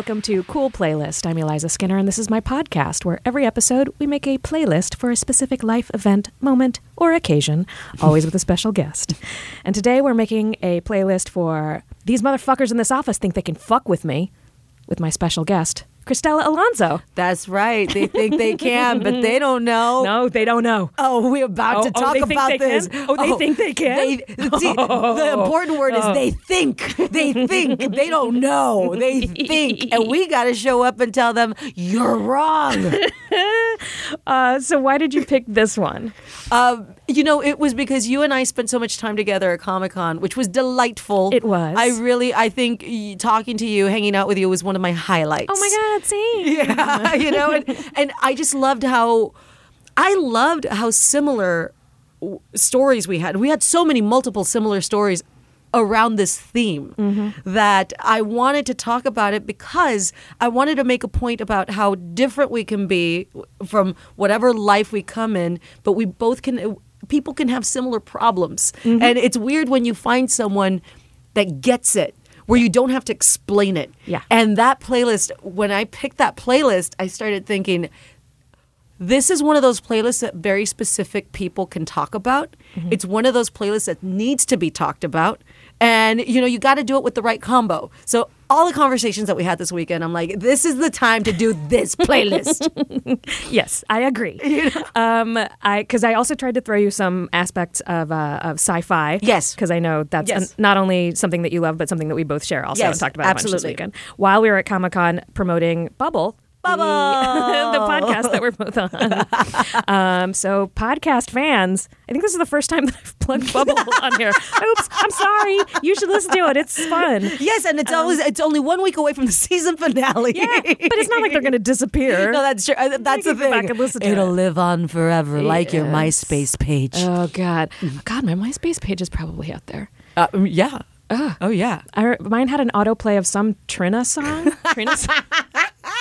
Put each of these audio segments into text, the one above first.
Welcome to Cool Playlist. I'm Eliza Skinner, and this is my podcast where every episode we make a playlist for a specific life event, moment, or occasion, always with a special guest. And today we're making a playlist for These Motherfuckers in This Office Think They Can Fuck With Me with my special guest, Cristela Alonso. That's right. They think they can, but they don't know. No, they don't know. Oh, we're about Oh, to oh, talk think about this. can? Oh, they think they can? They, see, The important word is they think. They think. They don't know. They think. And we got to show up and tell them, you're wrong. Uh, so why did you pick this one? Um, you know, it was because you and I spent so much time together at Comic Con, which was delightful. It was. I really, I think y- talking to you, hanging out with you was one of my highlights. Oh my God, same. Yeah, you know, and, and I just loved how I loved how similar w- stories we had. We had so many multiple similar stories around this theme mm-hmm. that I wanted to talk about it because I wanted to make a point about how different we can be from whatever life we come in, but we both can people can have similar problems. Mm-hmm. And it's weird when you find someone that gets it where you don't have to explain it. Yeah. And that playlist, when I picked that playlist, I started thinking, this is one of those playlists that very specific people can talk about. Mm-hmm. It's one of those playlists that needs to be talked about. And you know, you got to do it with the right combo. So all the conversations that we had this weekend, I'm like, this is the time to do this playlist. Yes, I agree. Um, I because I also tried to throw you some aspects of uh, of sci-fi. Yes. because I know that's Yes. an- not only something that you love, but something that we both share. Also, Yes, and talked about a bunch this absolutely. weekend while we were at Comic Con promoting Bubble. the- Bubble! the, podcast that we're both on. um, so, podcast fans, I think this is the first time that I've plugged Bubble on here. Oops, I'm sorry. You should listen to it. It's fun. yes, and it's always it's only one week away from the season finale. Um, Yeah, but it's not like they're going to disappear. No, that's true. Uh, That's the thing. back and listen to It'll it. live on forever, like your MySpace page. Oh God, God, my MySpace page is probably out there. Uh, yeah. Oh yeah. I, mine had an autoplay of some Trina song. Trina song.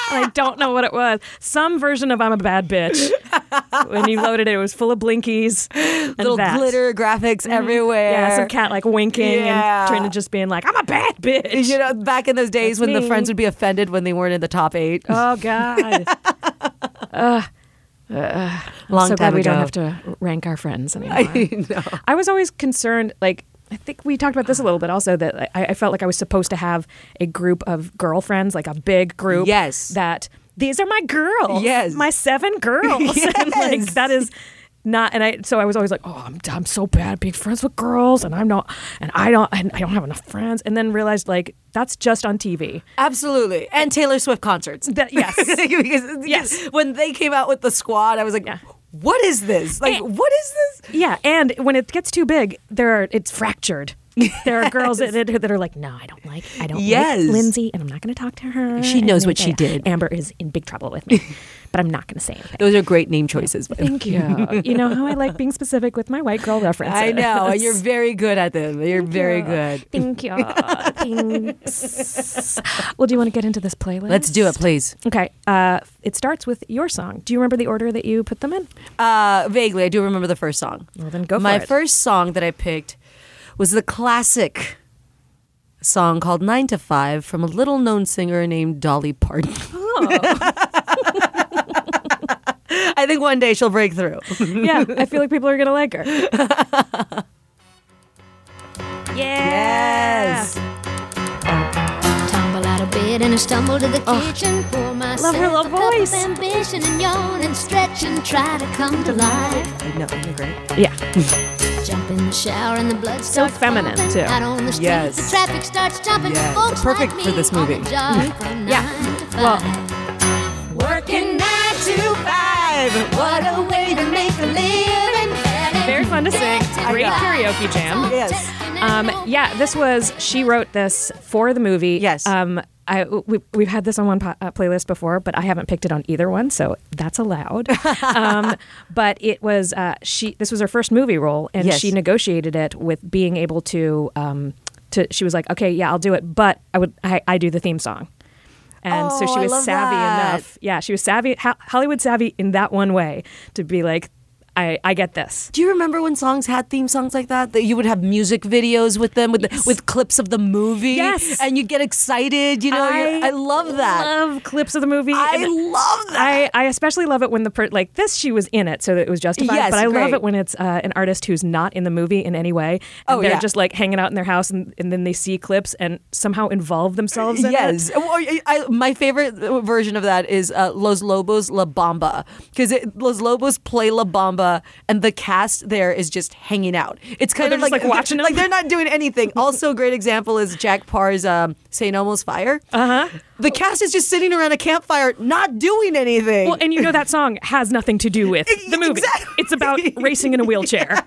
I don't know what it was. Some version of "I'm a Bad Bitch." when you loaded it, it was full of blinkies and Little that. glitter graphics everywhere. Yeah, some cat like winking Yeah. and Trina just being like, "I'm a bad bitch." You know, back in those days That's when the friends would be offended when they weren't in the top eight. Oh God. uh, Long so glad time we don't have to rank our friends anymore. I know. I was always concerned, like, I think we talked about this a little bit also, that I, I felt like I was supposed to have a group of girlfriends, like a big group. Yes. That these are my girls. Yes. My seven girls. and like, that is not, and I, so I was always like, oh, I'm, I'm so bad at being friends with girls, and I'm not, and I don't, and I don't have enough friends. And then realized, like, that's just on TV. Absolutely. And Taylor Swift concerts. That, yes. because, Yes. When they came out with the squad, I was like, Yeah. What is this? Like, And- what is this? Yeah, and when it gets too big, there are it's fractured. There are girls that, that are like, no, I don't like, I don't Yes. like Lindsay, and I'm not going to talk to her. She knows what she did. Amber is in big trouble with me, but I'm not going to say anything. Those are great name choices. Thank you. you know how I like being specific with my white girl references. I know. You're very good at them. You're very good. Thank you. Thanks. Well, do you want to get into this playlist? Let's do it, please. Okay. Uh, it starts with your song. Do you remember the order that you put them in? Uh, vaguely, I do remember the first song. Well, then go for My first song that I picked was the classic song called Nine to Five from a little known singer named Dolly Parton. I think one day she'll break through. yeah, I feel like people are gonna like her. yeah. Yes. Tumble out of bed and I stumble to the kitchen. Pour myself her little a cup voice. of ambition and yawn and stretch and try to come to life. I know, you're great. Yeah. Jump in the shower and the blood So starts feminine, pumping. too. Out on the street, Yes. the traffic starts jumping. Yes. Folks Perfect like for me this on the movie. job from Yeah. nine to Well, five. What a way to make a living. Very fun to sing. Great karaoke jam. Yes. Um, yeah, this was she wrote this for the movie. Yes. Um, I we, we've had this on one po- uh, playlist before, but I haven't picked it on either one, so that's allowed. um, but it was uh, she. This was her first movie role, and Yes. she negotiated it with being able to. Um, to she was like, okay, yeah, I'll do it, but I would I, I do the theme song. And so Oh, she was savvy that. enough. Yeah, she was savvy, ho- Hollywood savvy in that one way to be like, I, I get this. Do you remember when songs had theme songs like that? That you would have music videos with them, with the, with clips of the movie. Yes. and you get excited. You know, I, I love that. I love clips of the movie. I And love that. I, I especially love it when the per- like this she was in it so that it was justified. Yes, but I love it when it's uh, an artist who's not in the movie in any way. And Oh, they're yeah. just like hanging out in their house and, and then they see clips and somehow involve themselves in yes. it. Well, I, I- my favorite version of that is uh, Los Lobos La Bamba because Los Lobos play La Bamba and the cast there is just hanging out. It's kind they're of like, like, watching like they're not doing anything. also, a great example is Jack Parr's um, St. Elmo's Fire. Uh huh. The cast is just sitting around a campfire, not doing anything. Well, and you know that song has nothing to do with the movie. Exactly. It's about racing in a wheelchair.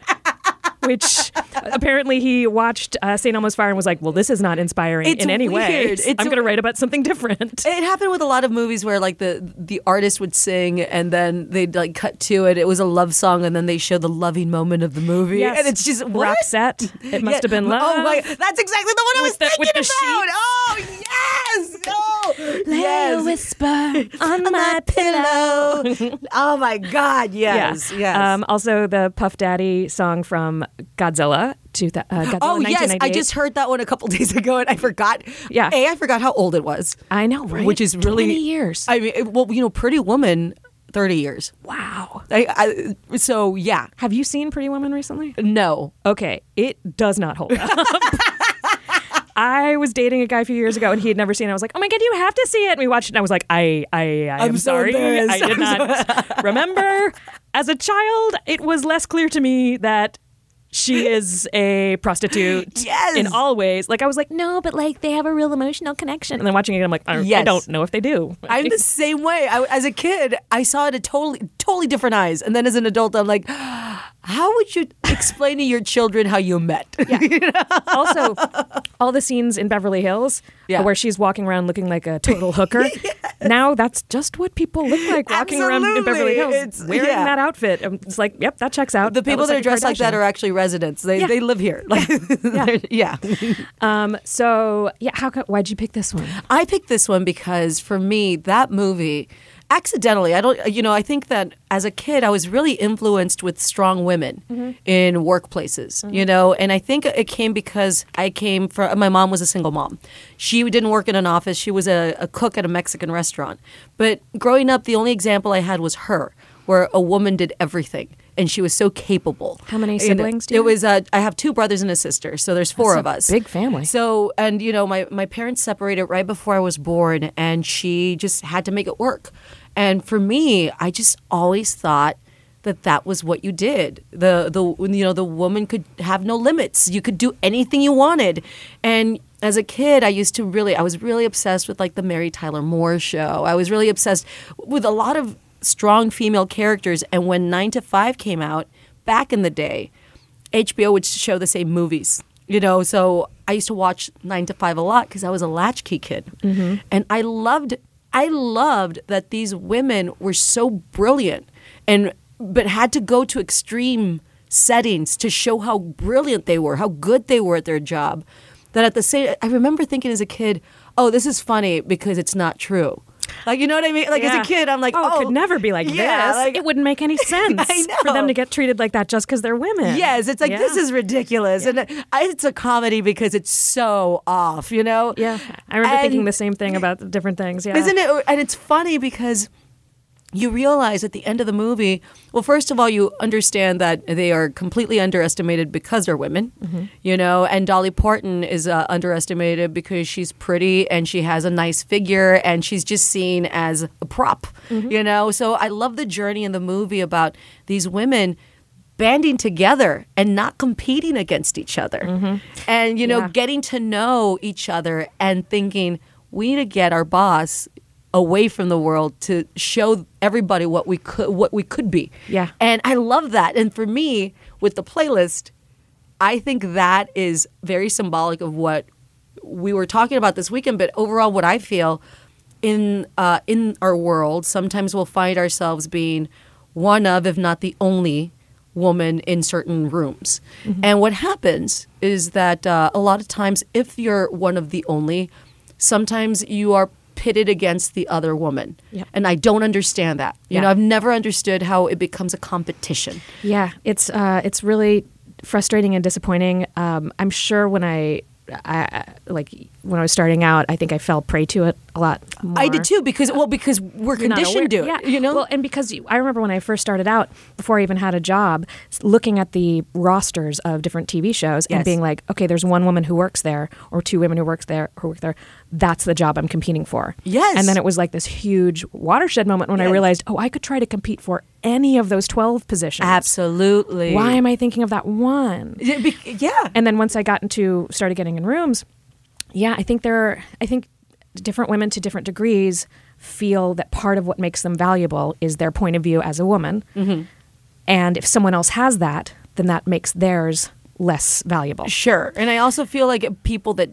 Which apparently he watched uh, St. Elmo's Fire and was like, "Well, this is not inspiring It's in any way. It's I'm going to write about something different." It happened with a lot of movies where like the the artist would sing and then they'd like cut to it. It was a love song and then they show the loving moment of the movie. Yes. And it's just what? Roxette. It must Yeah. have been love. Oh my, that's exactly the one I was With the- with thinking the about. Oh yes, oh Lay yes. a whisper on my pillow. oh my God, yes, yeah. yes. Um, also, the Puff Daddy song from Godzilla. To the, uh, Godzilla Oh yes, I just heard that one a couple days ago, and I forgot. Yeah. a I forgot how old it was. I know, right? Which is really 20 years. I mean, well, you know, Pretty Woman, thirty years. wow. I, I so yeah, Have you seen Pretty Woman recently? no. Okay, it does not hold up. I was dating a guy a few years ago and he had never seen it. I was like, "Oh my god, you have to see it!" And we watched it. and I was like, "I, I, I I'm am so sorry. I did not remember." As a child, it was less clear to me that she is a prostitute Yes. in all ways. Like I was like, "No, but like they have a real emotional connection." And then watching it, I'm like, "I, I don't know if they do." I'm the same way. I, as a kid, I saw it a totally, totally different eyes, and then as an adult, I'm like, how would you explain to your children how you met? also, all the scenes in Beverly Hills Yeah. where she's walking around looking like a total hooker. Now that's just what people look like walking around in Beverly Hills It's- wearing yeah. that outfit. Um, It's like, yep, that checks out. The people that, like are a dressed like that are actually residents. They, Yeah. they live here. Like, yeah. Um, so yeah, how why'd you pick this one? I picked this one because for me, that movie, accidentally, I don't, you know, I think that as a kid, I was really influenced with strong women in workplaces, you know, and I think it came because I came from, my mom was a single mom. She didn't work in an office, she was a, a cook at a Mexican restaurant. But growing up, the only example I had was her, where a woman did everything. And she was so capable. How many siblings do you It was. Uh, I have two brothers and a sister, so there's four That's of us. big family. So, and you know, my, my parents separated right before I was born, and she just had to make it work. And for me, I just always thought that that was what you did. The the you know the woman could have no limits. You could do anything you wanted. And as a kid, I used to really I was really obsessed with like the Mary Tyler Moore show. I was really obsessed with a lot of strong female characters. And when Nine to Five came out back in the day, HBO would show the same movies. You know, so I used to watch Nine to Five a lot because I was a latchkey kid, mm-hmm. and I loved, I loved that these women were so brilliant, and but had to go to extreme settings to show how brilliant they were, how good they were at their job. That at the same, I remember thinking as a kid, oh, this is funny because it's not true. Like you know what I mean? Like Yeah. as a kid, I'm like, oh, oh, it could oh, never be like yeah, this. like- it wouldn't make any sense for them to get treated like that just because they're women. Yes, it's like Yeah. this is ridiculous, and I, it's a comedy because it's so off, you know. Yeah, I remember And- thinking the same thing about the different things. Yeah, Isn't it? And it's funny because you realize at the end of the movie, well, first of all, you understand that they are completely underestimated because they're women, Mm-hmm. you know, and Dolly Parton is uh, underestimated because she's pretty and she has a nice figure and she's just seen as a prop, Mm-hmm. you know. So I love the journey in the movie about these women banding together and not competing against each other and you know Yeah. getting to know each other and thinking we need to get our boss away from the world to show everybody what we could what we could be. Yeah. and i love that. And for me with the playlist i think that is very symbolic of what we were talking about this weekend but overall what i feel in uh, in our world sometimes we'll find ourselves being one of if not the only woman in certain rooms. And what happens is that uh, a lot of times if you're one of the only sometimes you are pitted against the other woman. Yep. And I don't understand that. You Yeah. know, I've never understood how it becomes a competition. Yeah, it's uh, it's really frustrating and disappointing. Um, I'm sure when I, I, I like when I was starting out, I think I fell prey to it a lot. More. I did too because well because we're You're conditioned to it. You know. Well, and because you, I remember when I first started out, before I even had a job, looking at the rosters of different TV shows and being like, okay, there's one woman who works there, or two women who works there, who work there. That's the job I'm competing for. Yes. And then it was like this huge watershed moment when I realized, oh, I could try to compete for any of those twelve positions. Absolutely. Why am I thinking of that one? Yeah. And then once I got into started getting in rooms, yeah, I think there are, I think different women to different degrees feel that part of what makes them valuable is their point of view as a woman. Mm-hmm. And if someone else has that, then that makes theirs less valuable. Sure. And I also feel like people that,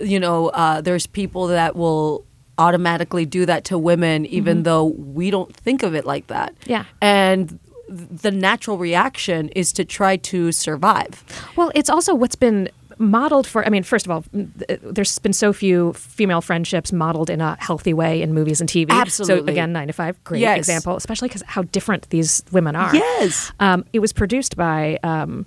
you know, uh, there's people that will automatically do that to women, even though we don't think of it like that. Yeah. And the natural reaction is to try to survive. Well, it's also what's been modeled for. I mean, first of all, there's been so few female friendships modeled in a healthy way in movies and TV. absolutely So again, nine to five, great Yes. example, especially because how different these women are. Yes. Um, it was produced by. Um,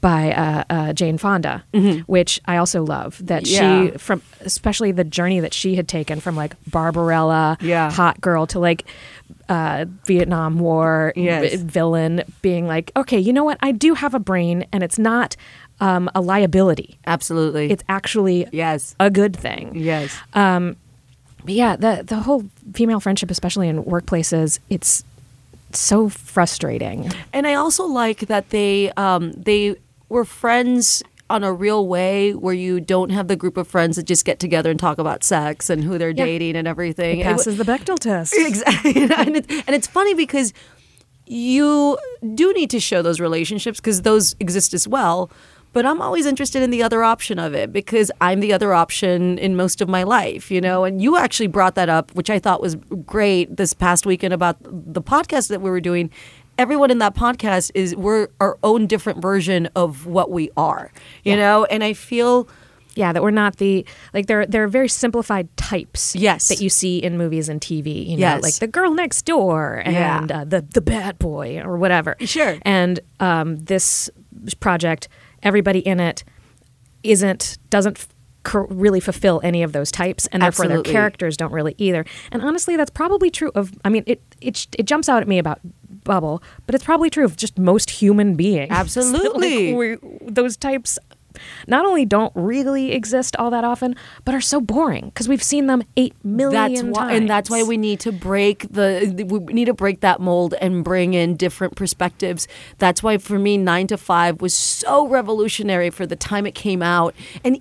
by uh, uh, Jane Fonda, which I also love. That Mm-hmm. Yeah. she, from especially the journey that she had taken from like Barbarella, Yeah. hot girl, to like uh, Vietnam War Yes. vi- villain, being like, okay, you know what? I do have a brain, and it's not um, a liability. Absolutely. It's actually yes. a good thing. Yes. But yeah, the the whole female friendship, especially in workplaces, it's so frustrating. And I also like that they um, they were friends on a real way where you don't have the group of friends that just get together and talk about sex and who they're Yeah. dating and everything. It passes the Bechdel test. Exactly. and, it's, and it's funny because you do need to show those relationships because those exist as well. But I'm always interested in the other option of it because I'm the other option in most of my life, you know. And you actually brought that up, which I thought was great this past weekend about the podcast that we were doing. Everyone in that podcast is we're our own different version of what we are, you know. And I feel Yeah, that we're not the like there there are very simplified types Yes. that you see in movies and TV, you know, Yes. like the girl next door Yeah. and uh, the the bad boy or whatever. Sure. And um, this project, everybody in it isn't doesn't really fulfill any of those types, and therefore Absolutely. their characters don't really either. And honestly, that's probably true of. I mean, it it it jumps out at me about Bubble, but it's probably true of just most human beings. Absolutely. Like, we, those types not only don't really exist all that often, but are so boring because we've seen them eight million that's why, times. and that's why we need to break the we need to break that mold and bring in different perspectives. That's why for me, Nine to Five was so revolutionary for the time it came out, and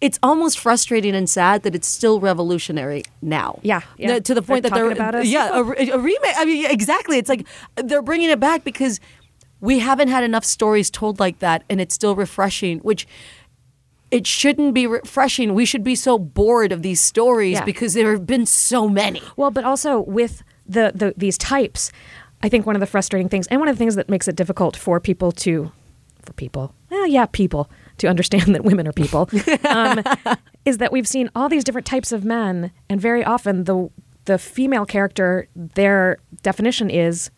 it's almost frustrating and sad that it's still revolutionary now. Yeah, yeah. To the point They're that they're about us. yeah a, a remake. I mean, exactly. It's like they're bringing it back because we haven't had enough stories told like that, and it's still refreshing, which. It shouldn't be refreshing. We should be so bored of these stories Yeah. because there have been so many. Well, but also with the, the these types, I think one of the frustrating things, and one of the things that makes it difficult for people to, for people, well, yeah, people to understand that women are people, um, is that we've seen all these different types of men, and very often the the female character, their definition is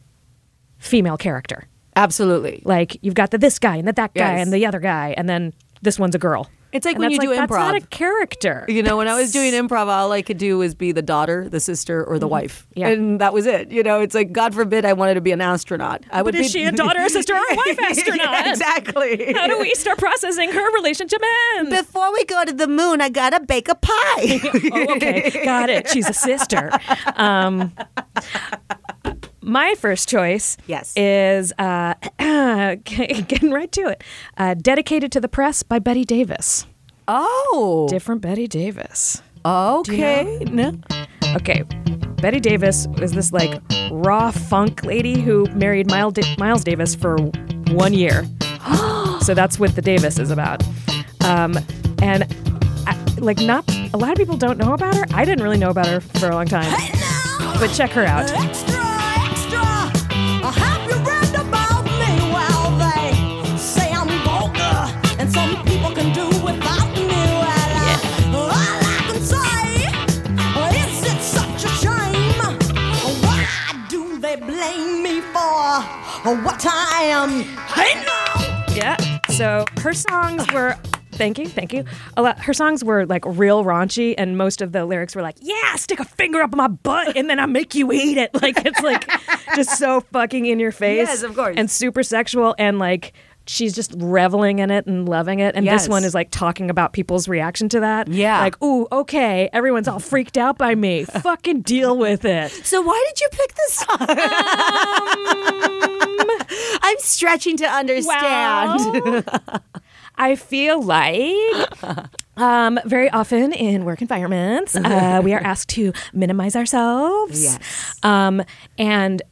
female character. Absolutely. Like you've got the this guy and the that guy Yes. and the other guy, and then this one's a girl. It's like And when you do improv. That's not a character. You know, when I was doing improv, all I could do was be the daughter, the sister, or the wife. Mm-hmm. Yeah. And that was it. You know, it's like, God forbid I wanted to be an astronaut. I would But is be- she a daughter, a sister, or a wife astronaut? Yeah, exactly. How do we start processing her relationship ends? Before we go to the moon, I gotta bake a pie. oh, okay, got it. She's a sister. Um, my first choice, Yes. is uh, getting right to it. Uh, "Dedicated to the Press" by Betty Davis. oh. Different Betty Davis. Okay. No. Okay, Betty Davis is this like raw funk lady who married Miles, da- Miles Davis for one year. so that's what the Davis is about. Um, and I, like, not a lot of people don't know about her. I didn't really know about her for a long time. But check her out. What I am. Hey now. Yeah. So her songs were. Thank you, thank you. A lot, her songs were like real raunchy, and most of the lyrics were like, "Yeah, stick a finger up my butt, and then I make you eat it." Like it's like just so fucking in your face. Yes, of course. And super sexual, and like she's just reveling in it and loving it. And Yes. this one is like talking about people's reaction to that. Yeah. Like, ooh, okay, everyone's all freaked out by me. Fucking deal with it. So why did you pick this song? I'm stretching to understand. Well, I feel like um, very often in work environments, uh, we are asked to minimize ourselves. Yes. Um, and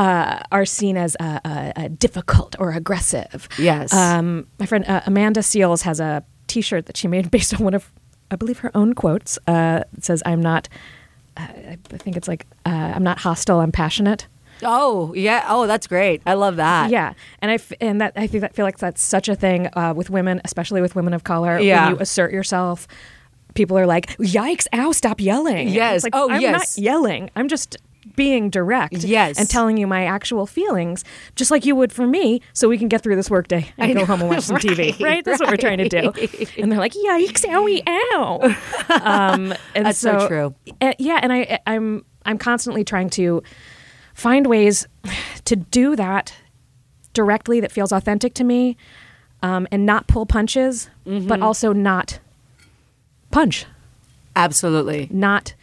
uh, are seen as uh, uh, uh, difficult or aggressive. Yes. Um, my friend uh, Amanda Seales has a T-shirt that she made based on one of, I believe, her own quotes. Uh, it says, "I'm not." Uh, I think it's like, uh, "I'm not hostile. I'm passionate." oh yeah. Oh, that's great. I love that. Yeah, and I f- and that I think that feel like that's such a thing uh, with women, especially with women of color. Yeah. when you assert yourself, people are like, "Yikes! Ow! Stop yelling!" Yes. it's like, Oh, I'm yes. not yelling. I'm just being direct. Yes. and telling you my actual feelings, just like you would for me, so we can get through this workday and go home and watch some TV. Right? That's what we're trying to do. And they're like, "Yikes! Owie! Ow!" um, and That's so true. uh, yeah, and I I'm I'm constantly trying to find ways to do that directly that feels authentic to me, um, and not pull punches, Mm-hmm. but also not punch, Absolutely. not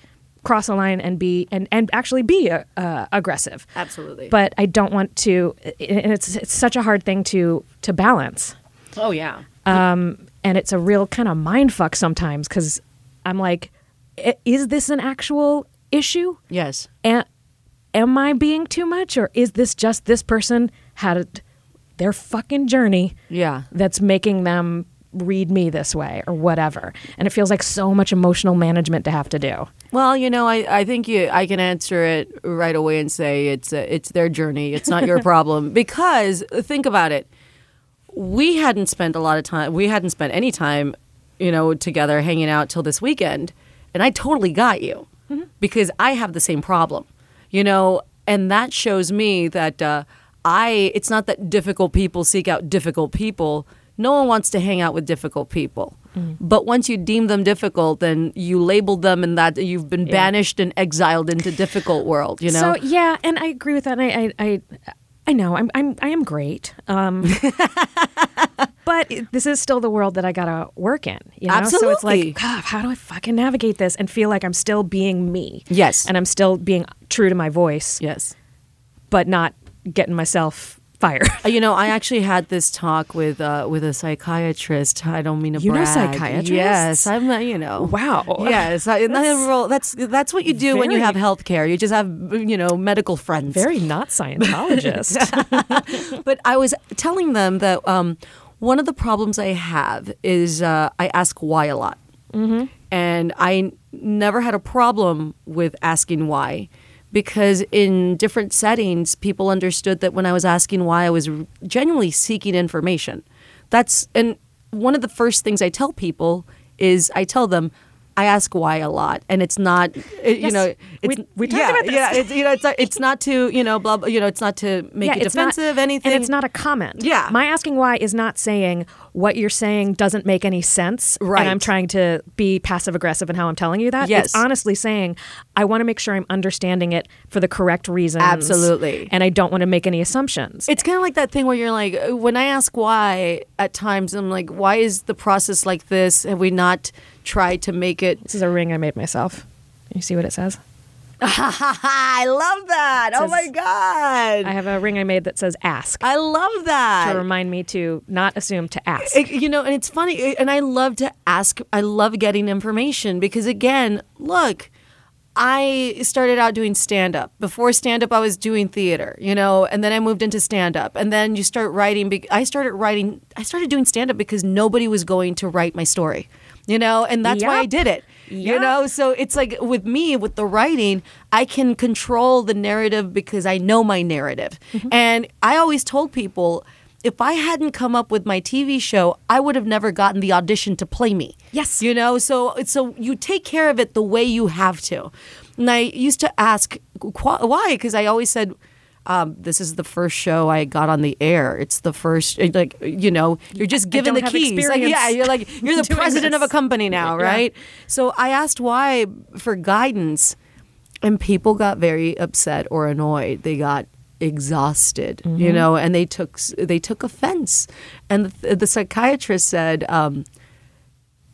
cross a line and be and and actually be uh, uh, aggressive. Absolutely. But I don't want to, and it's it's such a hard thing to to balance oh yeah. um, and it's a real kind of mind fuck sometimes because I'm like, "I- is this an actual issue? Yes. A- am I being too much, or is this just this person had a, their fucking journey Yeah. that's making them read me this way or whatever? And it feels like so much emotional management to have to do. Well, you know, I, I think you I can answer it right away and say it's uh, it's their journey. It's not your problem because think about it. We hadn't spent a lot of time. We hadn't spent any time, you know, together hanging out till this weekend, and I totally got you because I have the same problem, you know, and that shows me that uh, I. It's not that difficult people seek out difficult people. No one wants to hang out with difficult people. But once you deem them difficult, then you label them and that you've been banished and exiled into difficult world, you know? So yeah, and I agree with that. And I, I, I, I know I'm, I'm, I am great. Um, but this is still the world that I gotta work in. You know? So it's like, God, how do I fucking navigate this and feel like I'm still being me? Yes. and I'm still being true to my voice, yes. but not getting myself fired. Uh, You know, I actually had this talk with uh, with a psychiatrist. I don't mean to You know brag. psychiatrists? Yes, I'm. uh, You know. Wow. Yes, I, that's, that's that's what you do when you have health care. You just have you know medical friends. Very not Scientologist. but I was telling them that um, one of the problems I have is uh, I ask why a lot, mm-hmm. and I never had a problem with asking why. Because in different settings, people understood that when I was asking why, I was genuinely seeking information. That's and one of the first things I tell people is I tell them I ask why a lot, and it's not it, you know it's We- we talked yeah about this. yeah it's you know it's not, it's not to you know blah, blah you know it's not to make it it's not- defensive anything and it's not a comment. Yeah. my asking why is not saying what you're saying doesn't make any sense. Right. and I'm trying to be passive aggressive in how I'm telling you that. Yes. it's honestly saying I want to make sure I'm understanding it for the correct reasons. Absolutely. and I don't want to make any assumptions. It's kind of like that thing where you're like, uh, when I ask why, at times I'm like, why is the process like this? Have we not tried to make it? this is a ring I made myself. You see what it says? I love that. Oh my God. I have a ring I made that says "ask" I love that. to remind me to not assume to ask. It- you know, and it's funny, and I love to ask. I love getting information because, again, look, I started out doing stand up. Before stand up, I was doing theater, you know, and then I moved into stand up. And then you start writing. I started writing, I started doing stand up because nobody was going to write my story, you know, and that's why I did it. You Yep. know, so it's like with me, with the writing, I can control the narrative because I know my narrative. Mm-hmm. And I always told people, if I hadn't come up with my TV show, I would have never gotten the audition to play me. Yes. You know, so so you take care of it the way you have to. And I used to ask why because I always said um, this is the first show I got on the air. It's the first, like, you know, you're just given the keys. Like, yeah, you're like, you're the president of a company now, Yeah. right? So I asked why for guidance, and people got very upset or annoyed. They got exhausted, Mm-hmm. you know, and they took they took offense. And the, the psychiatrist said, um,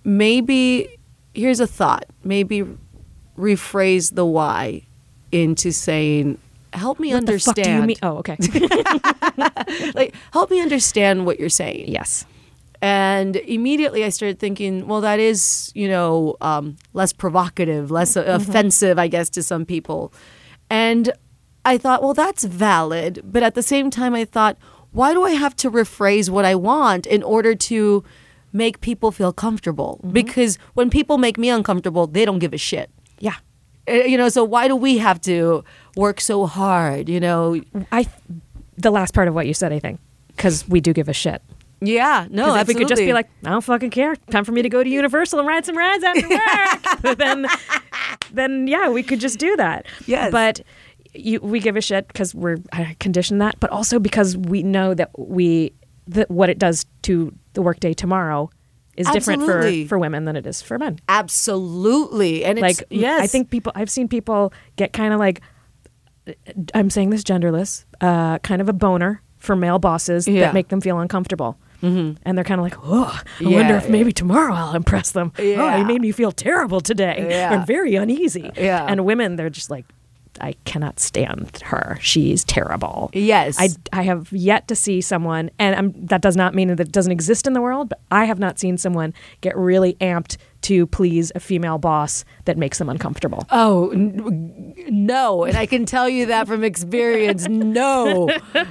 maybe here's a thought. Maybe rephrase the why into saying, "Help me What understand." do you mean? Oh, okay. like, help me understand what you're saying. yes. And immediately I started thinking, well, that is, you know, um, less provocative, less uh, offensive, I guess, to some people. And I thought, well, that's valid. But at the same time, I thought, why do I have to rephrase what I want in order to make people feel comfortable? Because when people make me uncomfortable, they don't give a shit. Yeah. Uh, You know, so why do we have to work so hard? You know, I, the last part of what you said, I think, because we do give a shit. yeah, no, if we could just be like, I don't fucking care. Time for me to go to Universal and ride some rides after work. then, then yeah, we could just do that. Yes. But you, we give a shit because we're conditioned that, but also because we know that we that what it does to the workday tomorrow is different for for women than it is for men. absolutely, and it's, like yes, I think people I've seen people get kind of like I'm saying this genderless, uh, kind of a boner for male bosses Yeah. that make them feel uncomfortable. Mm-hmm. And they're kind of like, oh, I wonder Yeah. if maybe tomorrow I'll impress them. Oh, Yeah. he made me feel terrible today Yeah. and very uneasy. Yeah. And women, they're just like, I cannot stand her. She's terrible. Yes. I, I have yet to see someone, and I'm, that does not mean that it doesn't exist in the world, but I have not seen someone get really amped to please a female boss that makes them uncomfortable. Oh n- no, and I can tell you that from experience. No,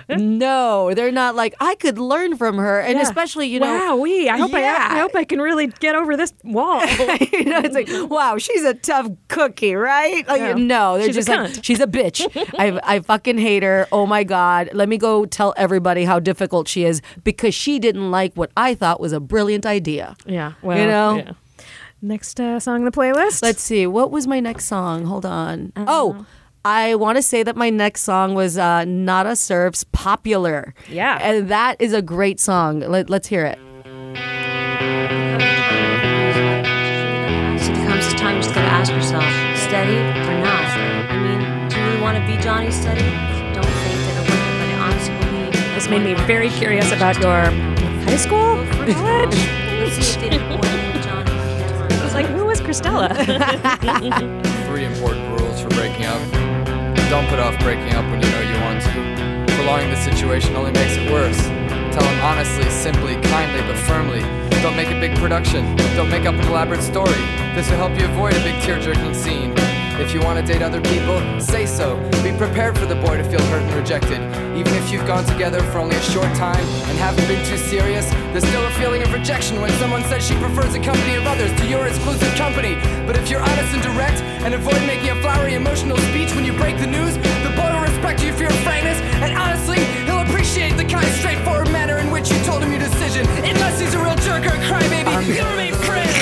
no, they're not like I could learn from her, and Yeah. especially you know, wow, we. I hope I, Yeah. I hope I can really get over this wall. you know, it's like, wow, she's a tough cookie, right? Like, Yeah. no, they're She's a just like, she's a bitch. I, I fucking hate her. Oh my God. Let me go tell everybody how difficult she is because she didn't like what I thought was a brilliant idea. yeah, well, You know? Yeah. Next uh, song on the playlist. Let's see. What was my next song? Hold on. oh, I want to say that my next song was uh, Nada Surf's Popular. Yeah. And that is a great song. Let, let's hear it. So there comes a time you just gotta ask yourself, steady or not? I mean, do you really want to be Johnny Steady? Don't think that it will, but I honestly believe that This made me very curious about your high school, Go for it. college. Cristela? Three important rules for breaking up. Don't put off breaking up when you know you want to. Prolonging the situation only makes it worse. Tell him honestly, simply, kindly, but firmly. Don't make a big production. Don't make up an elaborate story. This will help you avoid a big tear-jerking scene. If you want to date other people, say so. Be prepared for the boy to feel hurt and rejected. Even if you've gone together for only a short time and haven't been too serious, there's still a feeling of rejection when someone says she prefers the company of others to your exclusive company. But if you're honest and direct and avoid making a flowery emotional speech when you break the news, the boy will respect you for your frankness, and honestly, he'll appreciate the kind, straightforward manner which you told him your decision. Unless he's a real jerk or a crybaby, you'll remain friends.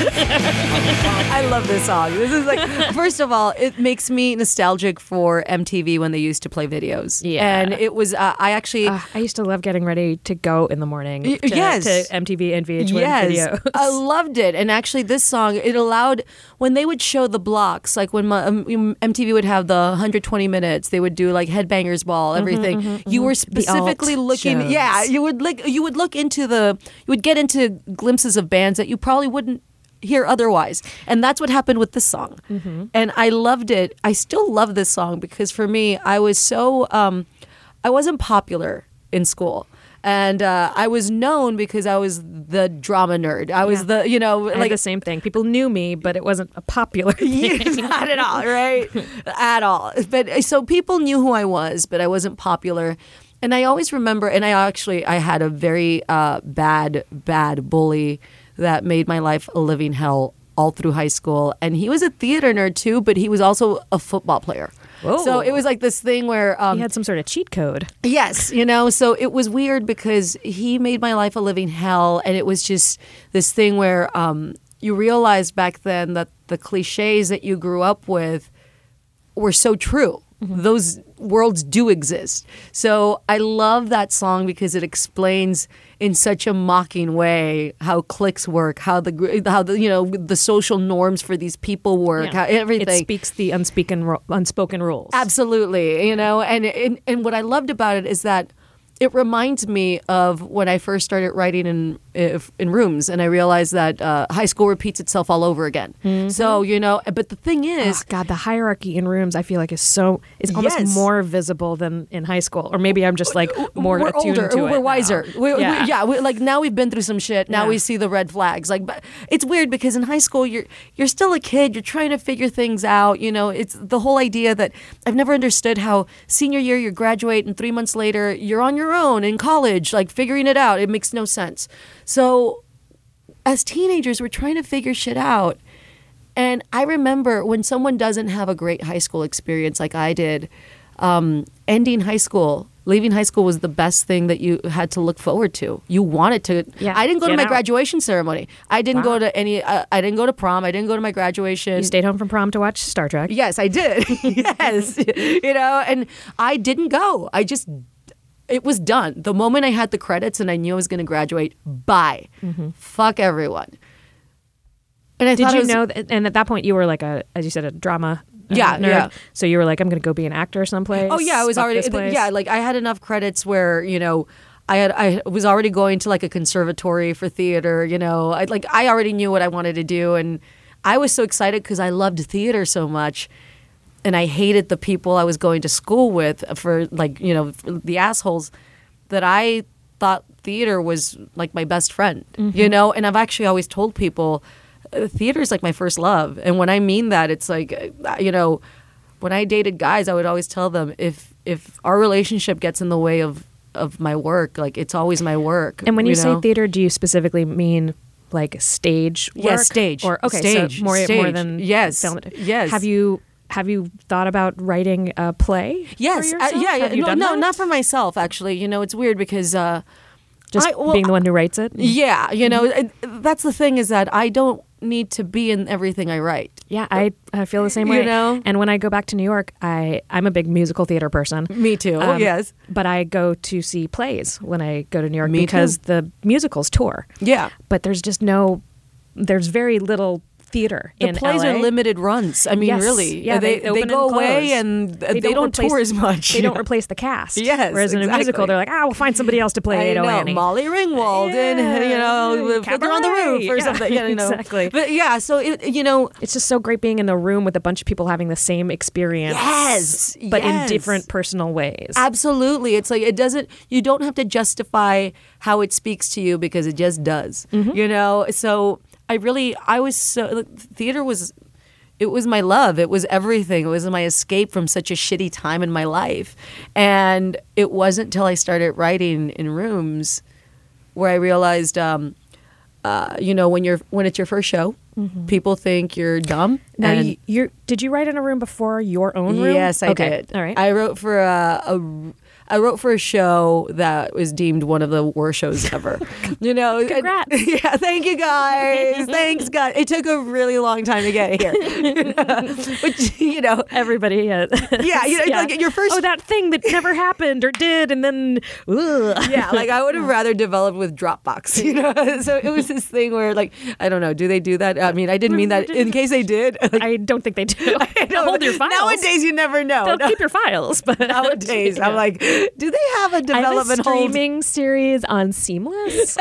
I love this song. This is like, first of all, it makes me nostalgic for MTV when they used to play videos. Yeah. And it was, uh, I actually. Uh, I used to love getting ready to go in the morning to, yes. to MTV and VH1 yes, videos. I loved it. And actually, this song it allowed when they would show the blocks, like when my, um, MTV would have the 120 minutes, they would do like Headbangers Ball, everything. you were specifically looking, shows. yeah, you would like you would look into the, you would get into glimpses of bands that you probably wouldn't hear otherwise, and that's what happened with this song. And I loved it. I still love this song because for me, I was so, um, I wasn't popular in school. And uh, I was known because I was the drama nerd. I was Yeah. the, you know, I like the same thing. People knew me, but it wasn't a popular thing. not at all, right? at all. But uh, so people knew who I was, but I wasn't popular. And I always remember, and I actually I had a very uh, bad, bad bully that made my life a living hell all through high school. And he was a theater nerd too, but he was also a football player. Whoa. So it was like this thing where um, He had some sort of cheat code. Yes, you know, so it was weird because he made my life a living hell, and it was just this thing where um, you realized back then that the cliches that you grew up with were so true Mm-hmm. those worlds do exist. So I love that song because it explains in such a mocking way how cliques work, how the how the you know the social norms for these people work, how everything. It speaks the unspoken unspoken rules. Absolutely, you know, and, and and what I loved about it is that it reminds me of when I first started writing in if- in rooms, and I realized that uh, high school repeats itself all over again. Mm-hmm. So you know, eh, but the thing ah, is, Oh God, the hierarchy in rooms I feel like is so is almost Yes. more visible than in high school, or maybe I'm just like uh, uh, more we're attuned older, to it. we're wiser. We, we- yeah, yeah, we, like now we've been through some shit. Now Yeah. we see the red flags. Like, but it's weird because in high school you're you're still a kid. You're trying to figure things out. You know, it's the whole idea that I've never understood how senior year you graduate and three months later you're on your own in college, like figuring it out. It makes no sense. So, as teenagers, we're trying to figure shit out. And I remember when someone doesn't have a great high school experience like I did, um, ending high school, leaving high school was the best thing that you had to look forward to. You wanted to. Yeah, I didn't go to my out. graduation ceremony. I didn't Wow. go to any. Uh, I didn't go to prom. I didn't go to my graduation. You stayed home from prom to watch Star Trek. Yes, I did. yes. you know, and I didn't go. I just it was done. The moment I had the credits and I knew I was going to graduate, bye. Fuck everyone. And I Did you was- know? That, and at that point, you were like a, as you said, a drama. uh, Yeah, nerd. yeah. So you were like, I'm going to go be an actor someplace. Oh yeah, I was already yeah, like I had enough credits where, you know, I had I was already going to like a conservatory for theater, you know. I like I already knew what I wanted to do and I was so excited cuz I loved theater so much and I hated the people I was going to school with for like, you know, the assholes that I thought theater was like my best friend, you know? And I've actually always told people uh, theater is like my first love. And when I mean that, it's like, uh, you know, when I dated guys, I would always tell them if if our relationship gets in the way of of my work, like it's always my work. And when you, say know? theater, do you specifically mean like stage work? Yes, stage. Or okay, Stage, so more more than Yes, film. yes. Have you have you thought about writing a play? Yes, uh, yeah, yeah. No, no, not for myself. Actually, you know, it's weird because uh, just I- well, being the one who writes it. yeah, you know, it- that's the thing is that I don't need to be in everything I write. Yeah, I, I feel the same way. You know? and when I go back to New York, I I'm a big musical theater person. Me too. Um, yes. but I go to see plays when I go to New York Me because too. the musicals tour. Yeah. but there's just no, there's very little theater The in plays LA. are limited runs. I mean, Yes. really. Yeah, they, they, open go and away and they, don't, replace- tour as much. They don't replace the cast. Yes, Whereas in a musical, they're like, ah, we'll find somebody else to play I know Annie. Molly Ringwald and you know Fiddler on the Roof or Yeah, something. You know. exactly. But yeah, so it, you know, It's just so great being in a room with a bunch of people having the same experience. Yes, But in different personal ways. Absolutely. It's like it doesn't you don't have to justify how it speaks to you because it just does. Mm-hmm. You know? So I really I was so theater was it was my love. It was everything. It was my escape from such a shitty time in my life. And it wasn't until I started writing in rooms where I realized um uh, you know, when you're when it's your first show, people think you're dumb. Mm-hmm. now, and you, you're, did you write in a room before your own room? Yes, I okay. did. All right. I wrote for a, a I wrote for a show that was deemed one of the worst shows ever. you know, Congrats. yeah, thank you guys. Thanks, God. It took a really long time to get here, which you know. Everybody, uh, Yeah, you know, like your first- Oh, that thing that never happened or did, and then, ugh. Yeah, like I would have rather developed with Dropbox, you know. so it was this thing where, like, I don't know, do they do that? I mean, I didn't mean that in case they did. Like, I don't think they do. They'll hold your files. Nowadays, you never know. they'll keep your files, but Nowadays, I'm like, do they have a I have a development hold? streaming series on Seamless.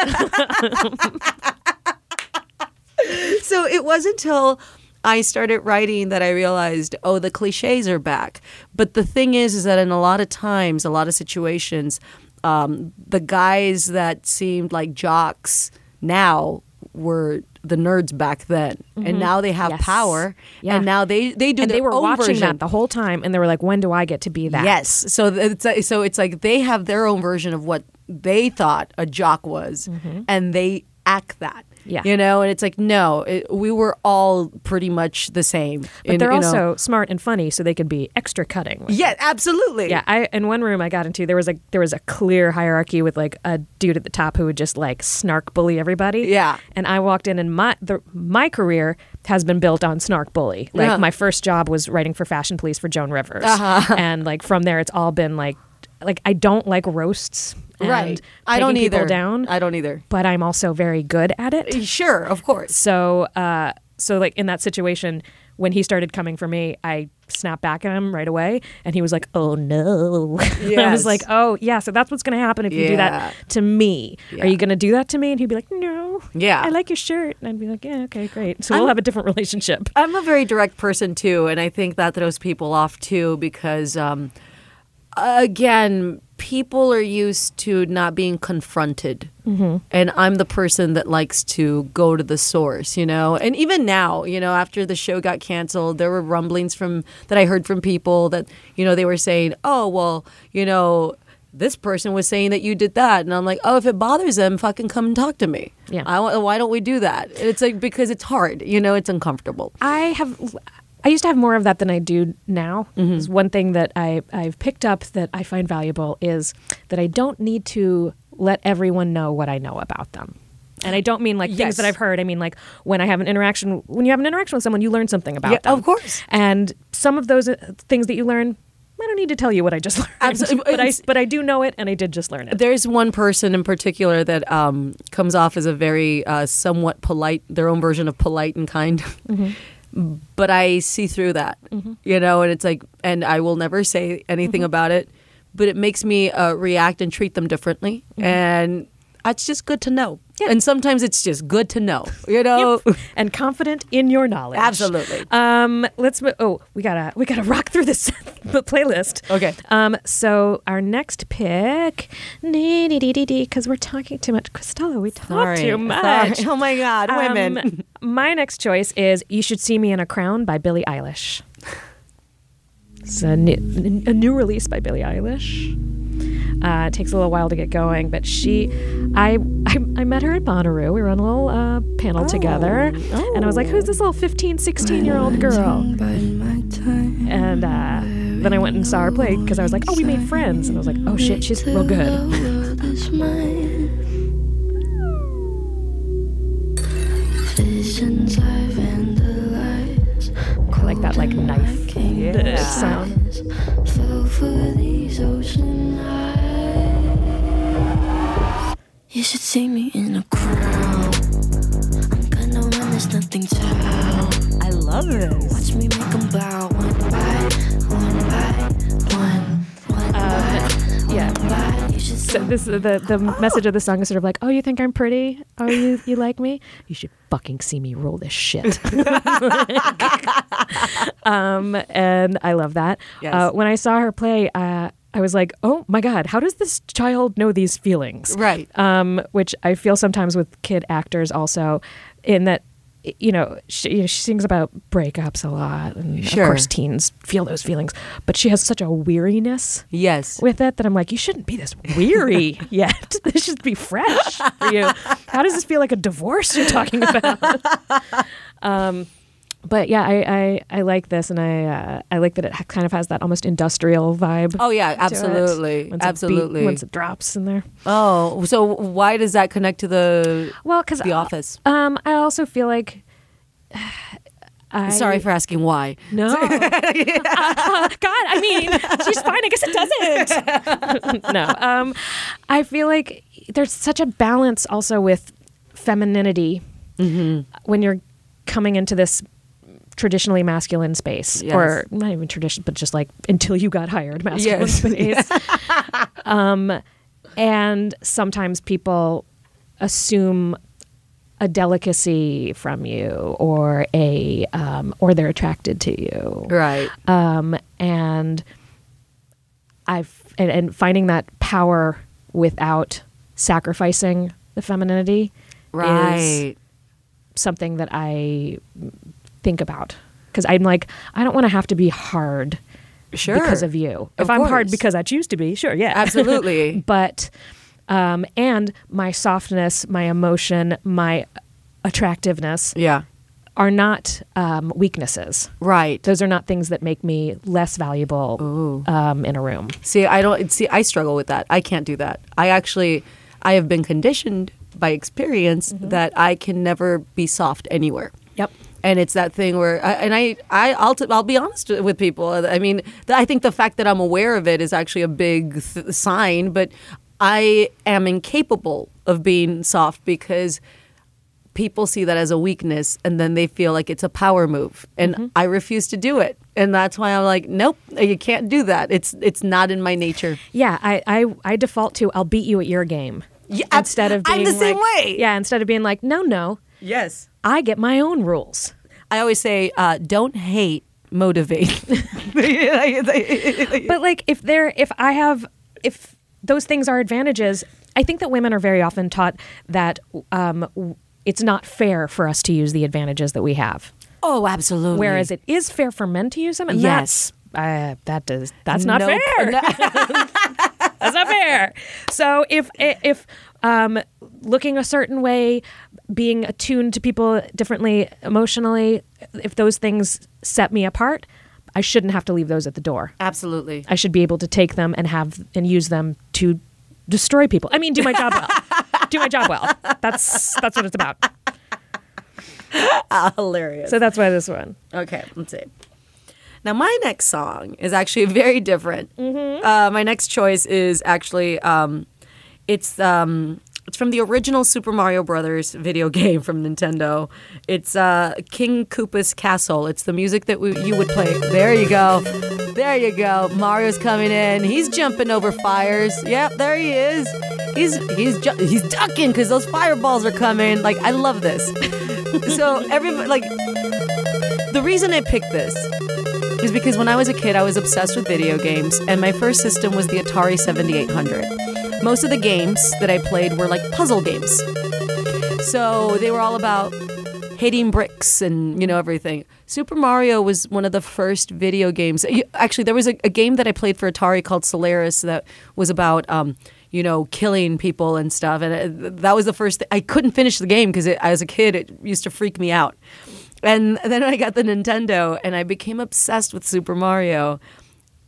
so it wasn't until I started writing that I realized, oh, the cliches are back. But the thing is, is that in a lot of times, a lot of situations, um, the guys that seemed like jocks now were the nerds back then, and now they have Mm-hmm. Yes. power, Yeah. and now they they do and they were watching version. that the whole time, and they were like, "When do I get to be that?" Yes. So it's like, so it's like they have their own version of what they thought a jock was, and they act that. Yeah. You know, and it's like no, it, we were all pretty much the same. but in- they're you know. also smart and funny, so they could be extra cutting. yeah, absolutely. Yeah, I in one room I got into there was a there was a clear hierarchy with like a dude at the top who would just like snark bully everybody. Yeah. and I walked in and my the my career has been built on snark bully. Like Yeah. my first job was writing for Fashion Police for Joan Rivers, Uh-huh. and like from there, it's all been like, like I don't like roasts. And right. I don't either. down, I don't either. but I'm also very good at it. Sure, of course. So, uh, so like in that situation, when he started coming for me, I snapped back at him right away, and he was like, "Oh no!" And I was like, "Oh yeah, so that's what's gonna happen if you do that to me. Yeah. Are you gonna do that to me?" And he'd be like, "No, Yeah. I like your shirt," and I'd be like, "Yeah, okay, great." So I'm- we'll have a different relationship. I'm a very direct person too, and I think that throws people off too because, um, again, people are used to not being confronted, mm-hmm. and I'm the person that likes to go to the source, you know. And even now, you know, after the show got canceled, there were rumblings from that I heard from people that you know they were saying, "Oh, well, you know." This person was saying that you did that, and I'm like, oh, if it bothers them, fucking come and talk to me. Yeah. I, why don't we do that? It's like because it's hard, you know, it's uncomfortable. I have. I used to have more of that than I do now. Mm-hmm. One thing that I, I've picked up that I find valuable is that I don't need to let everyone know what I know about them. And I don't mean like Yes. things that I've heard. I mean like when I have an interaction, when you have an interaction with someone, you learn something about Yeah, them. of course. And some of those uh, things that you learn, I don't need to tell you what I just learned. Absolutely. but I but I do know it, and I did just learn it. There's one person in particular that um, comes off as a very uh, somewhat polite, their own version of polite and kind. But I see through that, mm-hmm. you know, and it's like, and I will never say anything mm-hmm. about it, but it makes me uh, react and treat them differently. Mm-hmm. And that's just good to know. And sometimes it's just good to know, you know? Yep. and confident in your knowledge. Absolutely. Um, let's. mo- Oh, we gotta we gotta rock through this playlist. Okay. Um. So our next pick, because we're talking too much. Cristela, we talk Sorry. too much. Sorry. Oh my God, women. Um, my next choice is "You Should See Me in a Crown" by Billie Eilish. It's a new, a new release by Billie Eilish. Uh, it takes a little while to get going, but she, I, I, I met her at Bonnaroo. We were on a little uh, panel together, and I was like, "Who's this little 15, 16 year old girl?" And uh, then I went and saw her play because I was like, "Oh, we made friends," and I was like, "Oh shit, she's real good." I like that like knife Yeah. sound. See me in a crowd. I'm gonna run, there's nothing to. I love this. Watch me make 'em bow one by one by one. One by Yeah. one. You should So this the the message of the song is sort of like, oh, you think I'm pretty? Oh, you you like me? You should fucking see me roll this shit. um, and I love that. Yes. Uh, when I saw her play, uh, I was like, oh my god, how does this child know these feelings? Right. Um, which I feel sometimes with kid actors also, in that. You know, she, you know, she sings about breakups a lot, and Sure. of course, teens feel those feelings. But she has such a weariness Yes. with it that I'm like, you shouldn't be this weary yet. This should be fresh for you. How does this feel like a divorce you're talking about? um, but yeah, I, I, I like this, and I uh, I like that it ha- kind of has that almost industrial vibe. Oh, yeah, absolutely. Once it beat- Absolutely. once it drops in there. Oh, so why does that connect to the Well, because The Office? Um, I also feel like. I, Sorry for asking why. No. Uh, God, I mean, she's fine. I guess it doesn't. no. Um, I feel like there's such a balance also with femininity Mm-hmm. when you're coming into this traditionally masculine space Yes. or not even tradition but just like until you got hired masculine Yes. space um and sometimes people assume a delicacy from you or a um, or they're attracted to you Right. um, and I've and, and finding that power without sacrificing the femininity is Right. something that I think about because I'm like I don't want to have to be hard Sure. because of you. Of if I'm hard because I choose to be, sure, yeah, Absolutely. but um, and my softness, my emotion, my attractiveness Yeah. are not um, weaknesses. Right. Those are not things that make me less valuable um, in a room. See, I don't see I struggle with that. I can't do that. I actually I have been conditioned by experience Mm-hmm. that I can never be soft anywhere. Yep. And it's that thing where, I, and I, I, I'll, t- I'll be honest with people. I mean, th- I think the fact that I'm aware of it is actually a big th- sign. But I am incapable of being soft because people see that as a weakness and then they feel like it's a power move and mm-hmm. I refuse to do it and that's why I'm like nope you can't do that it's it's not in my nature Yeah, I, I, I default to I'll beat you at your game. Yeah, instead of I'm being the same like- way. Yeah, instead of being like, no, no, yes I get my own rules. I always say uh, don't hate motivate But like if there if I have if those things are advantages, I think that women are very often taught that um, it's not fair for us to use the advantages that we have. oh absolutely Whereas it is fair for men to use them. And Yes. that's, uh, that does that's not Nope. fair. That's not fair. So if if um, looking a certain way, being attuned to people differently emotionally, if those things set me apart, I shouldn't have to leave those at the door. absolutely I should be able to take them and have and use them to destroy people. I mean, do my job well. do my job well. That's that's what it's about. hilarious So that's why this one. Okay, let's see. Now, my next song is actually very different. Uh, my next choice is actually um, it's um, it's from the original Super Mario Brothers video game from Nintendo. It's uh, King Koopa's Castle. It's the music that we, you would play. There you go. There you go. Mario's coming in. He's jumping over fires. Yep, there he is. He's he's ju- he's ducking because those fireballs are coming. Like I love this. so everybody like the reason I picked this is because when I was a kid, I was obsessed with video games, and my first system was the Atari 7800. Most of the games that I played were like puzzle games. So they were all about hitting bricks and, you know, everything. Super Mario was one of the first video games. Actually, there was a, a game that I played for Atari called Solaris that was about, um, you know, killing people and stuff. And it, that was the first. I couldn't finish the game because as a kid, it used to freak me out. And then I got the Nintendo and I became obsessed with Super Mario.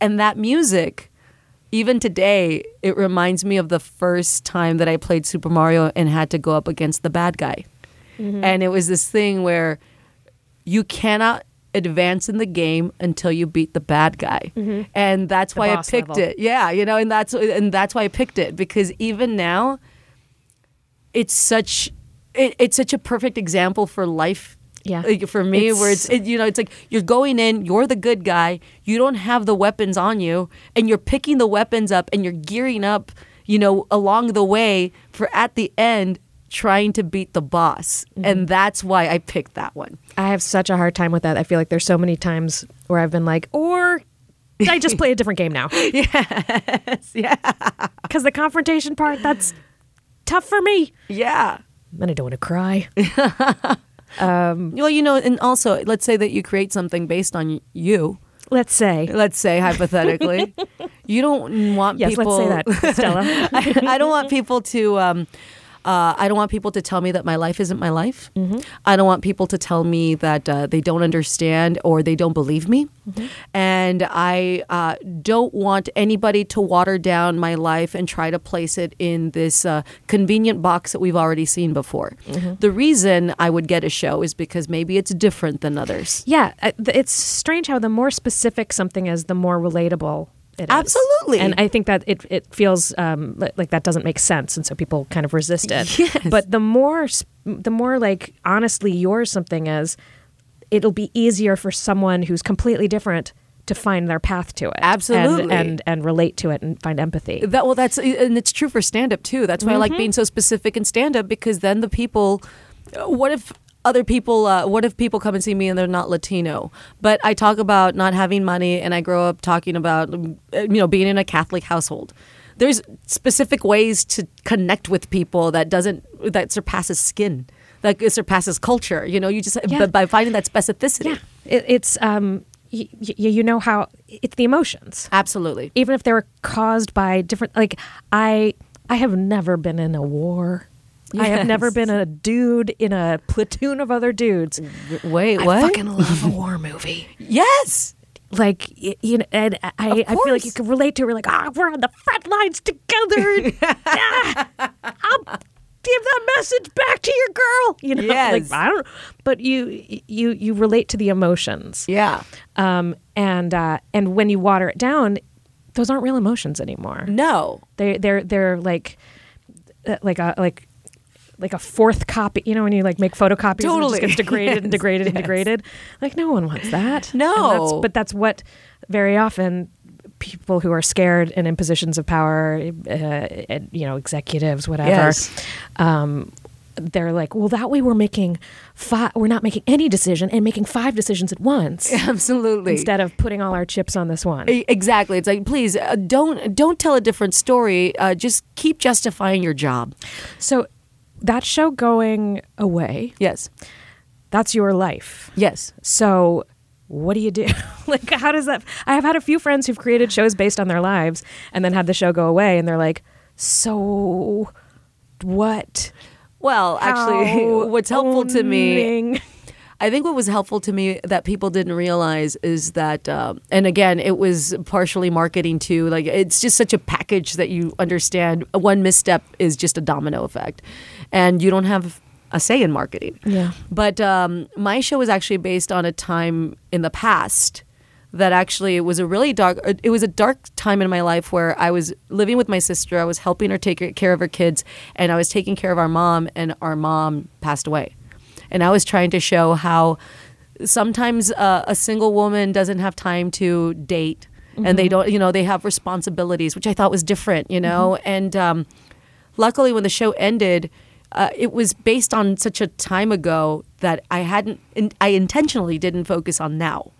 And that music, even today, it reminds me of the first time that I played Super Mario and had to go up against the bad guy. Mm-hmm. And it was this thing where you cannot advance in the game until you beat the bad guy. Mm-hmm. And that's why I picked level. it. Yeah, you know, and that's and that's why I picked it because even now it's such it, it's such a perfect example for life Yeah. like, for me It's- where it's it, you know it's like you're going in you're the good guy you don't have the weapons on you and you're picking the weapons up and you're gearing up you know along the way for at the end trying to beat the boss Mm-hmm. and that's why i picked that one I have such a hard time with that. I feel like there's so many times where I've been like, or I just play a different game now. yes yeah Because the confrontation part, that's tough for me. yeah And I don't want to cry. well you know and also let's say that you create something based on you Let's say. let's say hypothetically you don't want Yes, people let's say that, Stella. I, I don't want people to. Um, uh, I don't want people to tell me that my life isn't my life. I don't want people to tell me that uh, they don't understand or they don't believe me. And I uh, don't want anybody to water down my life and try to place it in this uh, convenient box that we've already seen before. The reason I would get a show is because maybe it's different than others. Yeah, uh, it's strange how the more specific something is, the more relatable it is. Absolutely. And I think that it, it feels um, like that doesn't make sense, and so people kind of resist it. Yes. But the more, the more like honestly yours something is, it'll be easier for someone who's completely different to find their path to it. Absolutely. And and, relate to it and find empathy. That well, that's and it's true for stand up too. That's why I like being so specific in stand up because then the people. What if other people? Uh, what if people come and see me and they're not Latino? But I talk about not having money, and I grow up talking about you know being in a Catholic household. There's specific ways to connect with people that doesn't that surpasses skin, that surpasses culture. You know, you just Yeah. by finding that specificity. yeah, it, it's um, y- y- you know how it's the emotions. Absolutely. even if they were caused by different like i i have never been in a war i have never been a dude in a platoon of other dudes Wait, what? i fucking love a war movie yes. like you know and i i feel like you can relate to it we're like ah we're on the front lines together Ah, I'm give that message back to your girl. You know, Yes. like I don't. But you you you relate to the emotions. Yeah. Um. And uh. And when you water it down, those aren't real emotions anymore. No. They they're they're like uh, like a like like a fourth copy. You know when you like make photocopies and it just gets degraded and Yes, degraded and degraded. Like no one wants that. No. That's- but that's what very often people who are scared and in positions of power, uh, and, you know, executives, whatever. Yes. Um, they're like, well, that way we're making five. We're not making any decision and making five decisions at once Absolutely. instead of putting all our chips on this one. Exactly. It's like, please uh, don't don't tell a different story. Uh, just keep justifying your job. So that show going away, Yes. that's your life. Yes. So what do you do? like, how does that? I have had a few friends who've created shows based on their lives and then had the show go away, and they're like, so what? Well, actually, what's helpful to me, owning- I think what was helpful to me that people didn't realize is that, um, and again, it was partially marketing too. Like, it's just such a package that you understand. One misstep is just a domino effect, and you don't have a say in marketing. Yeah. But um, my show was actually based on a time in the past that actually it was a really dark. It was a dark time in my life where I was living with my sister. I was helping her take care of her kids, and I was taking care of our mom, and our mom passed away. And I was trying to show how sometimes uh, a single woman doesn't have time to date, and they don't. You know, they have responsibilities, which I thought was different. You know, and um, luckily when the show ended uh, it was based on such a time ago that i hadn't in, i intentionally didn't focus on now.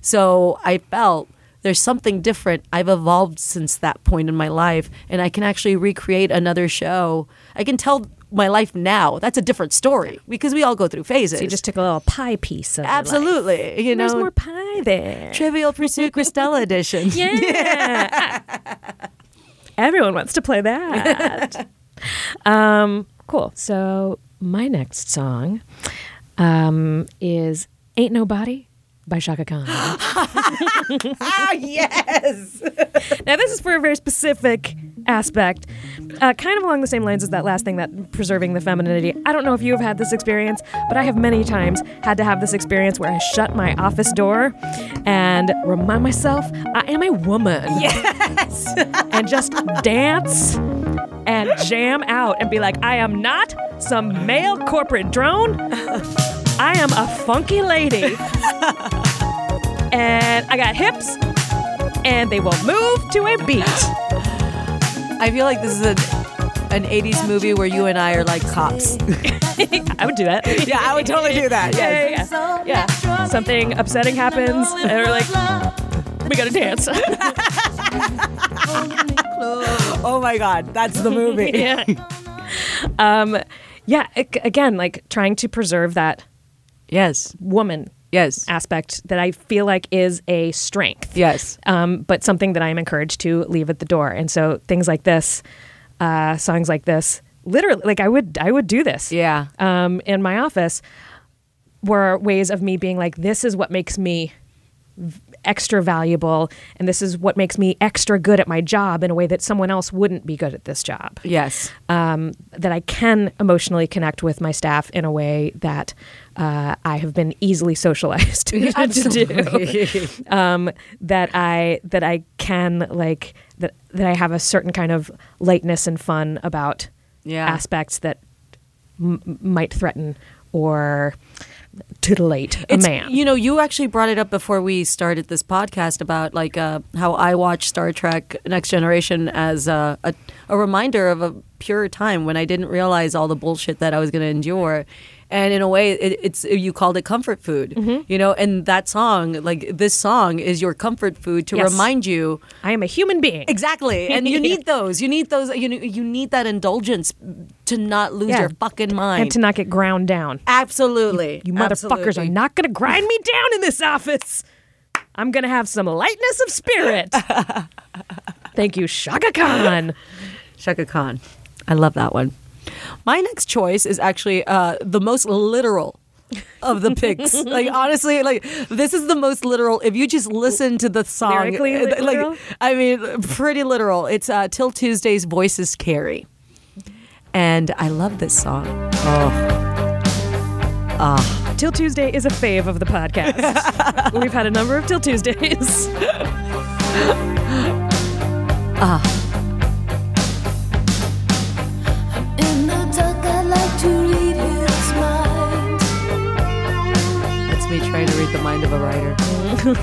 So i felt there's something different. I've evolved since that point in my life and i can actually recreate another show. I can tell my life now that's a different story because we all go through phases So you just took a little pie piece of absolutely you know, There's more pie there. trivial pursuit Cristela edition Yeah. Everyone wants to play that. um, cool. So my next song um, is "Ain't Nobody" by Chaka Khan. ah yes now this is for a very specific aspect, uh, kind of along the same lines as that last thing, that preserving the femininity. I don't know if you have had this experience, but I have many times had to have this experience where I shut my office door and remind myself I am a woman. Yes. and just dance and jam out and be like, I am not some male corporate drone. I am a funky lady. and I got hips and they will move to a beat. I feel like this is an, an 80s movie where you and i are like cops I would do that. yeah i would totally do that Yeah, yeah, yeah. Yeah. Something upsetting happens, and they're like, we gotta dance. Oh my God, that's the movie. yeah. Um, yeah. Again, like trying to preserve that yes, woman yes, aspect that I feel like is a strength. yes. um, but something that I'm encouraged to leave at the door. And so things like this, uh, songs like this, literally, like I would, I would do this. Yeah. Um, in my office, were ways of me being like, this is what makes me v- extra valuable, and this is what makes me extra good at my job in a way that someone else wouldn't be good at this job Yes. um, that I can emotionally connect with my staff in a way that uh, I have been easily socialized to do. um, that I that I can like that that I have a certain kind of lightness and fun about Yeah. aspects that m- might threaten or titillate a It's- man. You know, you actually brought it up before we started this podcast about like uh, how I watch Star Trek Next Generation as a, a, a reminder of a pure time when I didn't realize all the bullshit that I was going to endure. And in a way, it, it's you called it comfort food, Mm-hmm. you know. And that song, like this song, is your comfort food to Yes. remind you I am a human being. Exactly, and you need those. You need those. You you need that indulgence to not lose Yeah. your fucking mind. And to not get ground down. Absolutely, You motherfuckers are not going to grind me down in this office. I'm going to have some lightness of spirit. Thank you, Chaka Khan. Chaka Khan. I love that one. My next choice is actually uh, the most literal of the picks. like honestly, like this is the most literal. If you just listen to the song, Lyrically literal? like I mean, pretty literal. It's uh, 'Til Tuesday's voices carry. and I love this song. Oh. Ah. 'Til Tuesday is a fave of the podcast. We've had a number of Till Tuesdays. In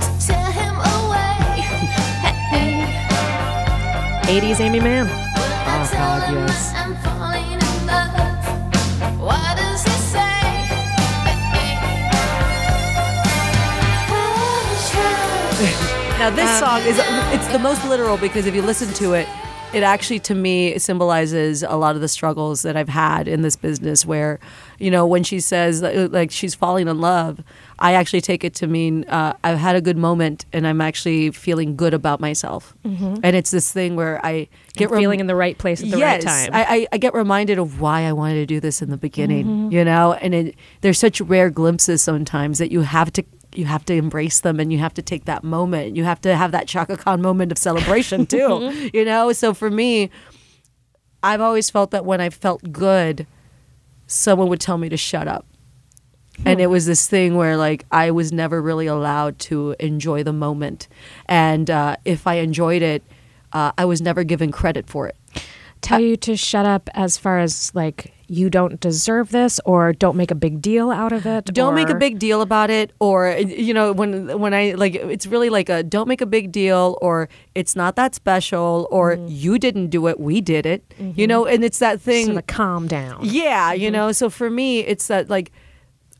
to tear him away. Hey, 80s Aimee Mann. oh, God, yes. Now this song is it's the most literal because if you listen to it, it actually to me symbolizes a lot of the struggles that I've had in this business where, you know, when she says uh, like she's falling in love, I actually take it to mean uh, I've had a good moment and I'm actually feeling good about myself. And it's this thing where I get rem- feeling in the right place at the yes, right time. I, I, I get reminded of why I wanted to do this in the beginning, Mm-hmm. you know, and it, there's such rare glimpses sometimes that you have to you have to embrace them and you have to take that moment. You have to have that Chaka Khan moment of celebration too, you know. So for me, I've always felt that when I felt good, someone would tell me to shut up. And it was this thing where, like, I was never really allowed to enjoy the moment. And uh, if I enjoyed it, uh, I was never given credit for it. Tell you to shut up as far as like you don't deserve this or don't make a big deal out of it. don't make a big deal about it or you know when when i like it's really like a don't make a big deal or it's not that special or Mm-hmm. you didn't do it we did it you know and it's that thing sort of calm down. yeah you know so for me it's that like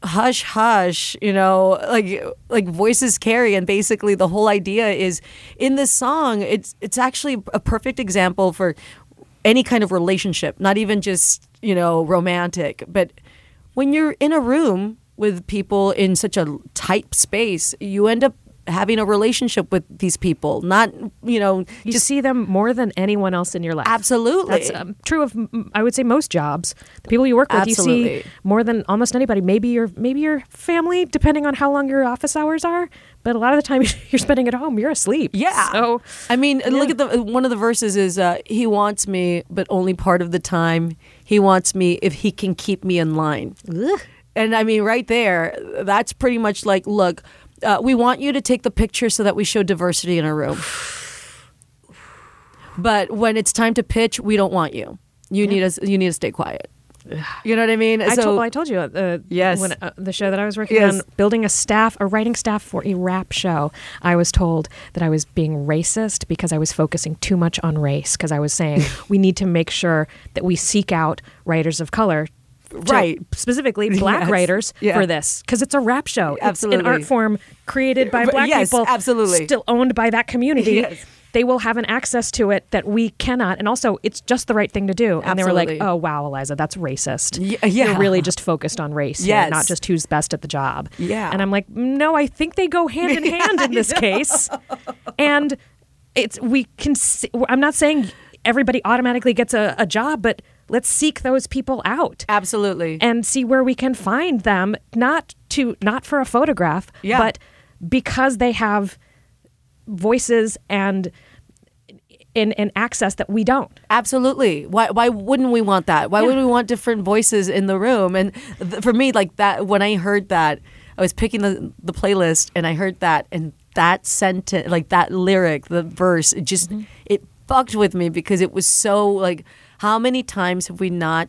hush hush you know like like voices carry and basically the whole idea is in this song it's it's actually a perfect example for any kind of relationship not even just you know romantic but when you're in a room with people in such a tight space you end up having a relationship with these people not you know You just see them more than anyone else in your life. Absolutely. That's um, true of i would say most jobs. The people you work with, you see more than almost anybody. Maybe your maybe your family, depending on how long your office hours are. But a lot of the time you're spending at home, you're asleep. Yeah. So I mean, look at the one of the verses is uh, he wants me, but only part of the time. He wants me if he can keep me in line. And I mean, right there, that's pretty much like, look, uh, we want you to take the picture so that we show diversity in our room. But when it's time to pitch, we don't want you. You need us. You need to stay quiet. You know what I mean? I, so told, I told you uh, Yes. when uh, the show that I was working Yes. on, building a staff, a writing staff for a rap show. I was told that I was being racist because I was focusing too much on race. Because I was saying we need to make sure that we seek out writers of color. Right. specifically black Yes. writers Yeah. for this because it's a rap show. It's an art form created by black yes, people, absolutely. still owned by that community. Yes. They will have an access to it that we cannot, and also it's just the right thing to do. And they were like, "Oh wow, Eliza, that's racist. Yeah. yeah. You're really just focused on race, Yes. not just who's best at the job." Yeah. and I'm like, "No, I think they go hand in hand in this case." And it's we can. See, I'm not saying everybody automatically gets a, a job, but let's seek those people out absolutely. and see where we can find them not to not for a photograph Yeah. but because they have voices and in, access that we don't Absolutely. Why why wouldn't we want that? Why would we want different voices in the room? And th- for me, like that, when I heard that, I was picking the the playlist and I heard that and that sentence, like that lyric, the verse, it just mm-hmm. it fucked with me because it was so like, how many times have we not?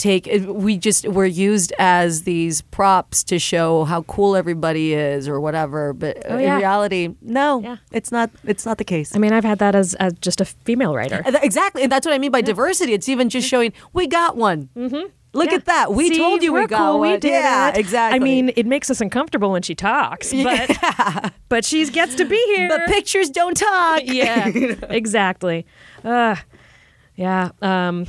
Take we just we're used as these props to show how cool everybody is or whatever but Oh, yeah. in reality no Yeah. it's not it's not the case i mean i've had that as, as just a female writer Exactly, and that's what I mean by diversity. It's even just showing we got one. Mm-hmm. Look Yeah. at that. We See, told you we got cool, one. we did yeah, it. exactly. i mean it makes us uncomfortable when she talks but but she gets to be here but pictures don't talk. yeah exactly uh, yeah um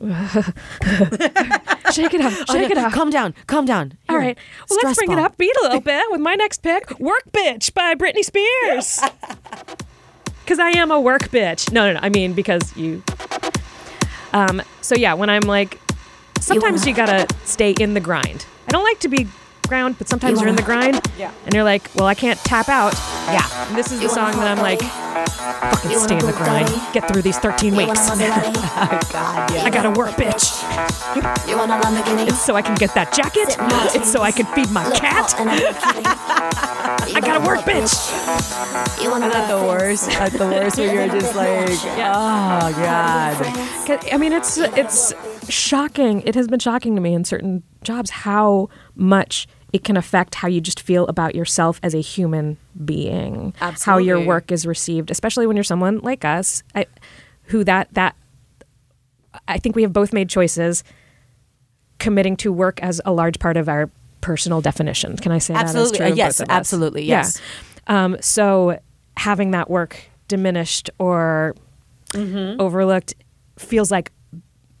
shake it up shake it up Calm down. Calm down. All Here, right. Well, let's bring ball. it up beat a little bit with my next pick, Work Bitch by Britney Spears. Because I am a work bitch. No, no, no. I mean, because you. Um, so, yeah, when I'm like, sometimes you gotta stay in the grind. I don't like to be background, but sometimes you're in the grind. Yeah. And you're like, well, I can't tap out. Yeah. And this is the song that I'm like, fucking You stay in the grind. Get through these 13 weeks. wanna oh, God, yeah. I gotta work, bitch. You want a Lamborghini? It's so I can get that jacket. It's so I can feed my cat. I'm kidding. I gotta work, bitch. You wanna Isn't that the worst? fancy? That's the worst where you're just like, oh God. I mean, it's it's shocking. It has been shocking to me in certain jobs how much it can affect how you just feel about yourself as a human being. Absolutely. How your work is received, especially when you're someone like us, I, who that that I think we have both made choices committing to work as a large part of our personal definition. Can I say Absolutely. that? as true of Yes, both of us? absolutely, Yeah. yes. Um, so having that work diminished or Mm-hmm. overlooked feels like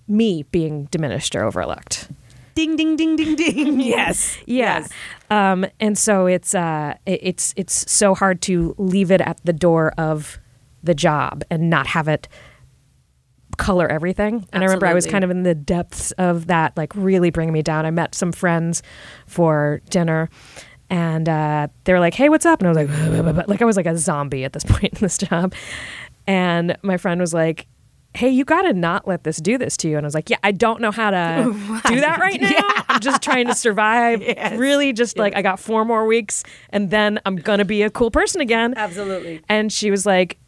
me being diminished or overlooked. Ding ding ding ding ding. Yes. Yeah. Yes. Um, and so it's uh, it- it's it's so hard to leave it at the door of the job and not have it color everything. And I remember I was kind of in the depths of that, like really bringing me down. I met some friends for dinner. And uh, they were like, "Hey, what's up?" And I was like, "Like I was like a zombie at this point in this job." And my friend was like, "Hey, you got to not let this do this to you." And I was like, "Yeah, I don't know how to do that right now. I'm just trying to survive. Yes. Really, just like I got four more weeks, and then I'm gonna be a cool person again." Absolutely. And she was like,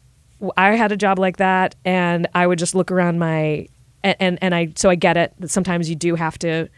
I had a job like that, and I would just look around my, and and, and I so I get it that sometimes you do have to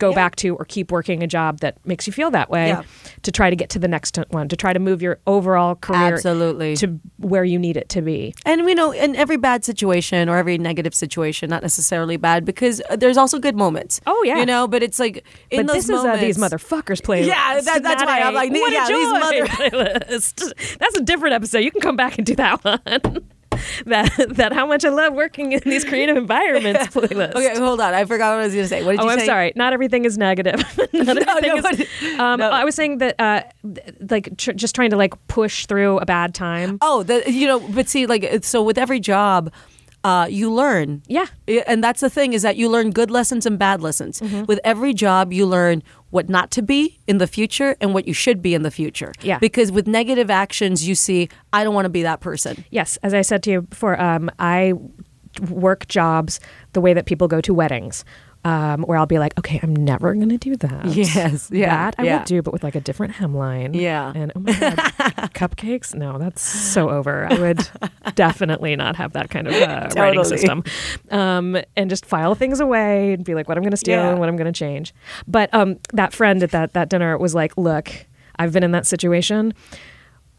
go back to or keep working a job that makes you feel that way Yeah. to try to get to the next one to try to move your overall career Absolutely. to where you need it to be And we know in every bad situation or every negative situation, not necessarily bad, because uh, there's also good moments. Oh, yeah. you know. But it's like in but those this moments, is a these motherfuckers playlist. Yeah, that- that's why I'm like, what yeah, a these joy mother- playlist. That's a different episode. You can come back and do that one. that that how much I love working in these creative environments playlist. Okay, hold on. I forgot what I was going to say. What did Oh, you I'm sorry. Not everything is negative. Not everything no, is- um, no. I was saying that, uh, like, tr- just trying to like push through a bad time. Oh, the, you know, but see, like, so with every job, uh, you learn. Yeah. Yeah, And that's the thing is that you learn good lessons and bad lessons. Mm-hmm. With every job, you learn what not to be in the future and what you should be in the future. Yeah. Because with negative actions, you see, I don't want to be that person. Yes, as I said to you before, um, I work jobs the way that people go to weddings. Um, where I'll be like, okay, I'm never gonna do that. Yes, yeah, that I yeah. will do, but with like a different hemline. Yeah. and oh my god, cupcakes? No, that's so over. I would definitely not have that kind of uh, writing system. Um, and just file things away and be like, what I'm gonna steal Yeah. and what I'm gonna change. But um, that friend at that that dinner was like, look, I've been in that situation.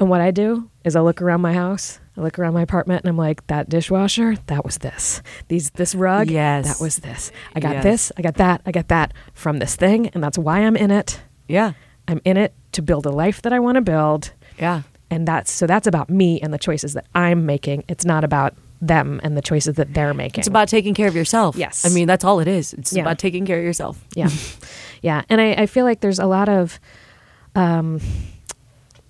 And what I do is I look around my house, I look around my apartment, and I'm like, that dishwasher, that was this. These this rug, Yes. that was this. I got Yes. this, I got that, I got that from this thing, and that's why I'm in it. Yeah. I'm in it to build a life that I want to build. Yeah. And that's so that's about me and the choices that I'm making. It's not about them and the choices that they're making. It's about taking care of yourself. Yes. I mean, that's all it is. It's Yeah. about taking care of yourself. yeah yeah and I, I feel like there's a lot of um,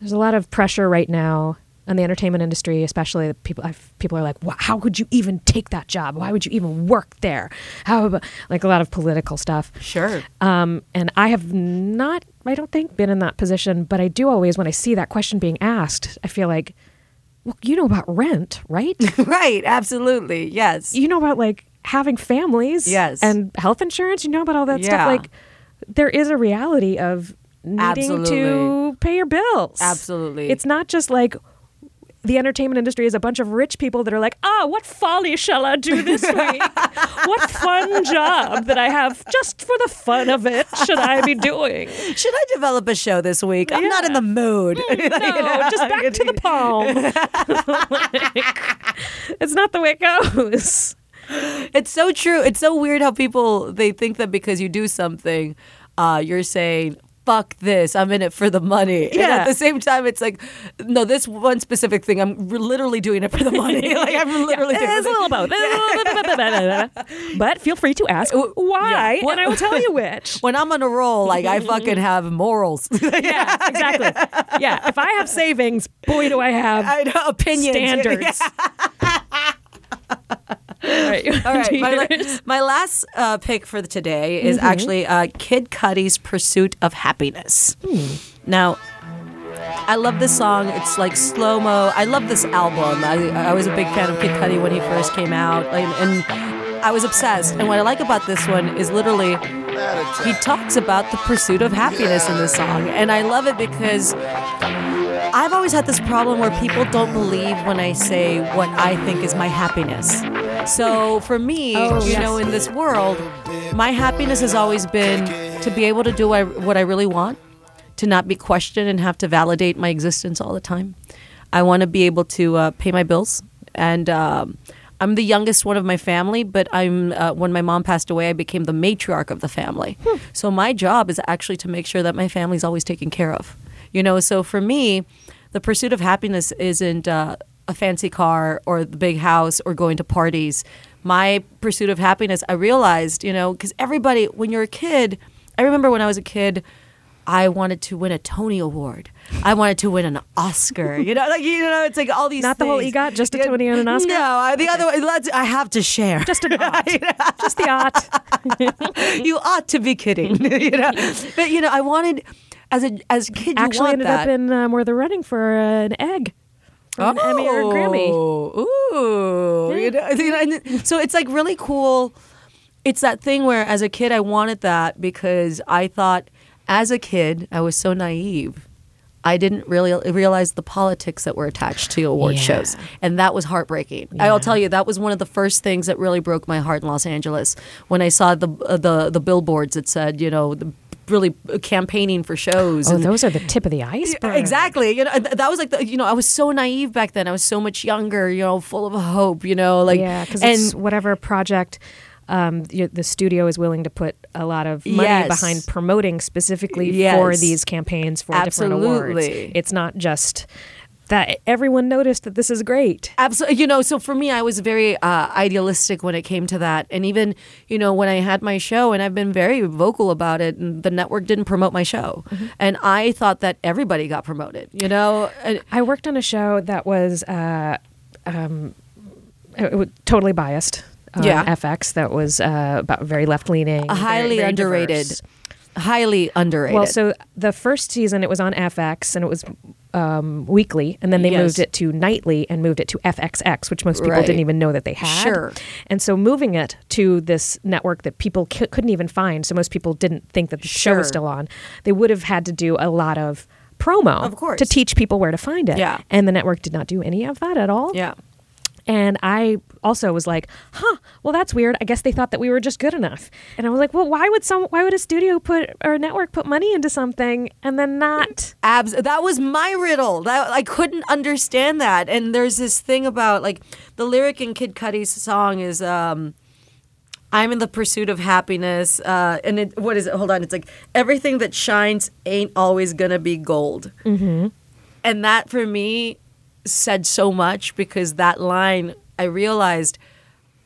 there's a lot of pressure right now in the entertainment industry especially people I've, people are like "Wha- how could you even take that job why would you even work there how about like a lot of political stuff Sure. um, and I have not, I don't think, been in that position, but I do always, when I see that question being asked, I feel like, well, you know about rent, right? right. Absolutely. Yes. you know about like having families Yes. and health insurance. You know about all that Yeah. stuff. Like, there is a reality of needing to pay your bills. Absolutely. It's not just like, the entertainment industry is a bunch of rich people that are like, ah, what folly shall I do this week? what fun job that I have just for the fun of it should I be doing? Should I develop a show this week? I'm not in the mood. No, just back to the palm. Like, it's not the way it goes. It's so true. It's so weird how people they think that because you do something, uh, you're saying fuck this. I'm in it for the money. And Yeah. at the same time, it's like, no, this one specific thing, I'm literally doing it for the money. like I'm literally doing It's a little both. but feel free to ask why, Yeah. and I will tell you which. When I'm on a roll, like I fucking have morals. Yeah, exactly. Yeah, if I have savings, boy, do I have I know opinions. standards. Right. right. All right. My, la- my last uh, pick for today is actually uh, Kid Cudi's "Pursuit of Happiness." Now, I love this song. It's like slow mo. I love this album. I, I was a big fan of Kid Cudi when he first came out, and, and I was obsessed. And what I like about this one is literally he talks about the pursuit of happiness in this song, and I love it because I've always had this problem where people don't believe when I say what I think is my happiness. So for me, Oh, you yes. know, in this world, my happiness has always been to be able to do what I, really want, to not be questioned and have to validate my existence all the time. I want to be able to uh, pay my bills, and um, I'm the youngest one of my family. But I'm uh, when my mom passed away, I became the matriarch of the family. So my job is actually to make sure that my family's always taken care of. You know, so for me, the pursuit of happiness isn't uh, a fancy car or the big house or going to parties. My pursuit of happiness, I realized, you know, because everybody, when you're a kid, I remember when I was a kid, I wanted to win a Tony Award. I wanted to win an Oscar. You know, like you know, it's like all these. Not the whole things. EGOT, just a Tony and an Oscar? No, I, the other way. Let's. I have to share. Just an ought. Just the ought. you ought to be kidding. you know, but you know, I wanted as a as a kid. You Actually ended that. up in um, where they're running for uh, an egg. For an Emmy or a Grammy. Ooh. You know, you know, so it's like really cool. It's that thing where as a kid I wanted that because I thought as a kid I was so naive. I didn't really realize the politics that were attached to award Yeah. shows, and that was heartbreaking. I'll tell you, that was one of the first things that really broke my heart in Los Angeles when I saw the uh, the the billboards that said, you know, the, really campaigning for shows. Oh, and- those are the tip of the iceberg. Exactly. You know, that was like the, you know, I was so naive back then. I was so much younger, you know, full of hope, you know, like yeah, because and it's whatever project um, the studio is willing to put a lot of money Yes. behind promoting specifically for these campaigns for different awards. It's not just that everyone noticed that this is great. Absolutely. You know, so for me, I was very uh, idealistic when it came to that. And even, you know, when I had my show, and I've been very vocal about it, and the network didn't promote my show. Mm-hmm. And I thought that everybody got promoted, you know? And, I worked on a show that was uh, um, it was totally biased. On Yeah. FX that was uh, about very left leaning, highly underrated. Highly underrated. Well, so the first season it was on FX and it was um, weekly, and then they Yes. moved it to nightly and moved it to FXX, which most people Right. didn't even know that they had. Sure. And so moving it to this network that people c- couldn't even find, so most people didn't think that the show was still on. They would have had to do a lot of promo, Of course. to teach people where to find it. Yeah. And the network did not do any of that at all. yeah. And I also was like, "Huh, well that's weird. I guess they thought that we were just good enough." And I was like, "Well, why would some why would a studio put or a network put money into something and then not abs that was my riddle that i couldn't understand that and there's this thing about like the lyric in kid cudi's song is um i'm in the pursuit of happiness uh and it what is it hold on it's like everything that shines ain't always gonna be gold mm-hmm. and that for me said so much because that line i realized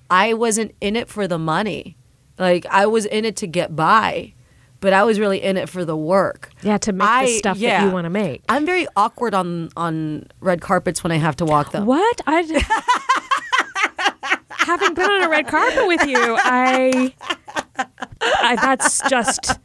i wasn't in it for the money like i was in it to get by but i was really in it for the work Yeah, to make the I- stuff that you want to make. I'm very awkward on on red carpets when I have to walk them. What? I having been on a red carpet with you, I, I that's just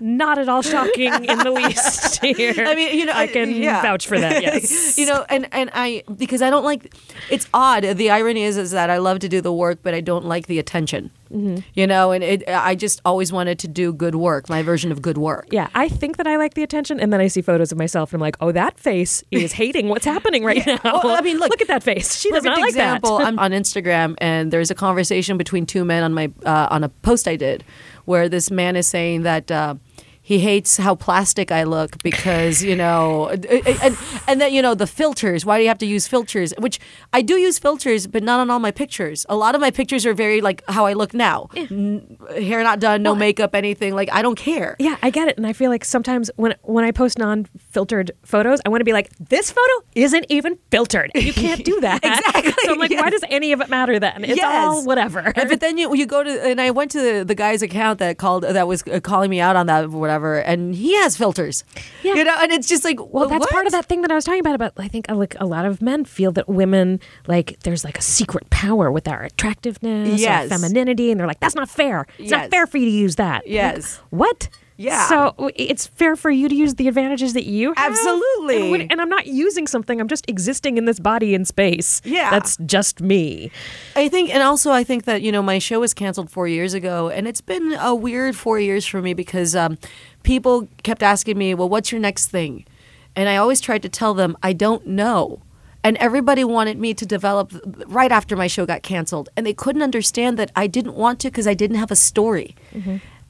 not at all shocking in the least. Here, I mean, you know, I can yeah. vouch for that. Yes, you know, and and I because I don't like. It's odd. The irony is is that I love to do the work, but I don't like the attention. Mm-hmm. You know, and it. I just always wanted to do good work. My version of good work. Yeah, I think that I like the attention, and then I see photos of myself, and I'm like, "Oh, that face is hating what's happening right now." Well, I mean, look- look at that face. She does not like example. that. I'm on Instagram, and there's a conversation between two men on my uh, on a post I did, where this man is saying that. Uh, he hates how plastic I look because you know, and, and then you know the filters. Why do you have to use filters? Which I do use filters, but not on all my pictures. A lot of my pictures are very like how I look now, N- hair not done, no makeup, anything. Like I don't care. Yeah, I get it, and I feel like sometimes when when I post non-filtered photos, I want to be like, "This photo isn't even filtered," you can't do that. Exactly, So I'm like, "Why does any of it matter then? It's all whatever." And- but then you you go to and I went to the, the guy's account that called that was uh, calling me out on that. What whatever, and he has filters. Yeah. You know, and it's just like, Well, that's part of that thing that I was talking about. About I think uh, like a lot of men feel that women like there's like a secret power with our attractiveness, Yes. or femininity, and they're like, that's not fair. It's Yes. not fair for you to use that. Like, Yes. what? Yeah. So it's fair for you to use the advantages that you have. Absolutely. And, when- and I'm not using something. I'm just existing in this body in space. Yeah. That's just me. I think, and also I think that you know my show was canceled four years ago, and it's been a weird four years for me because um, people kept asking me, "Well, what's your next thing?" And I always tried to tell them I don't know. And everybody wanted me to develop right after my show got canceled, and they couldn't understand that I didn't want to because I didn't have a story.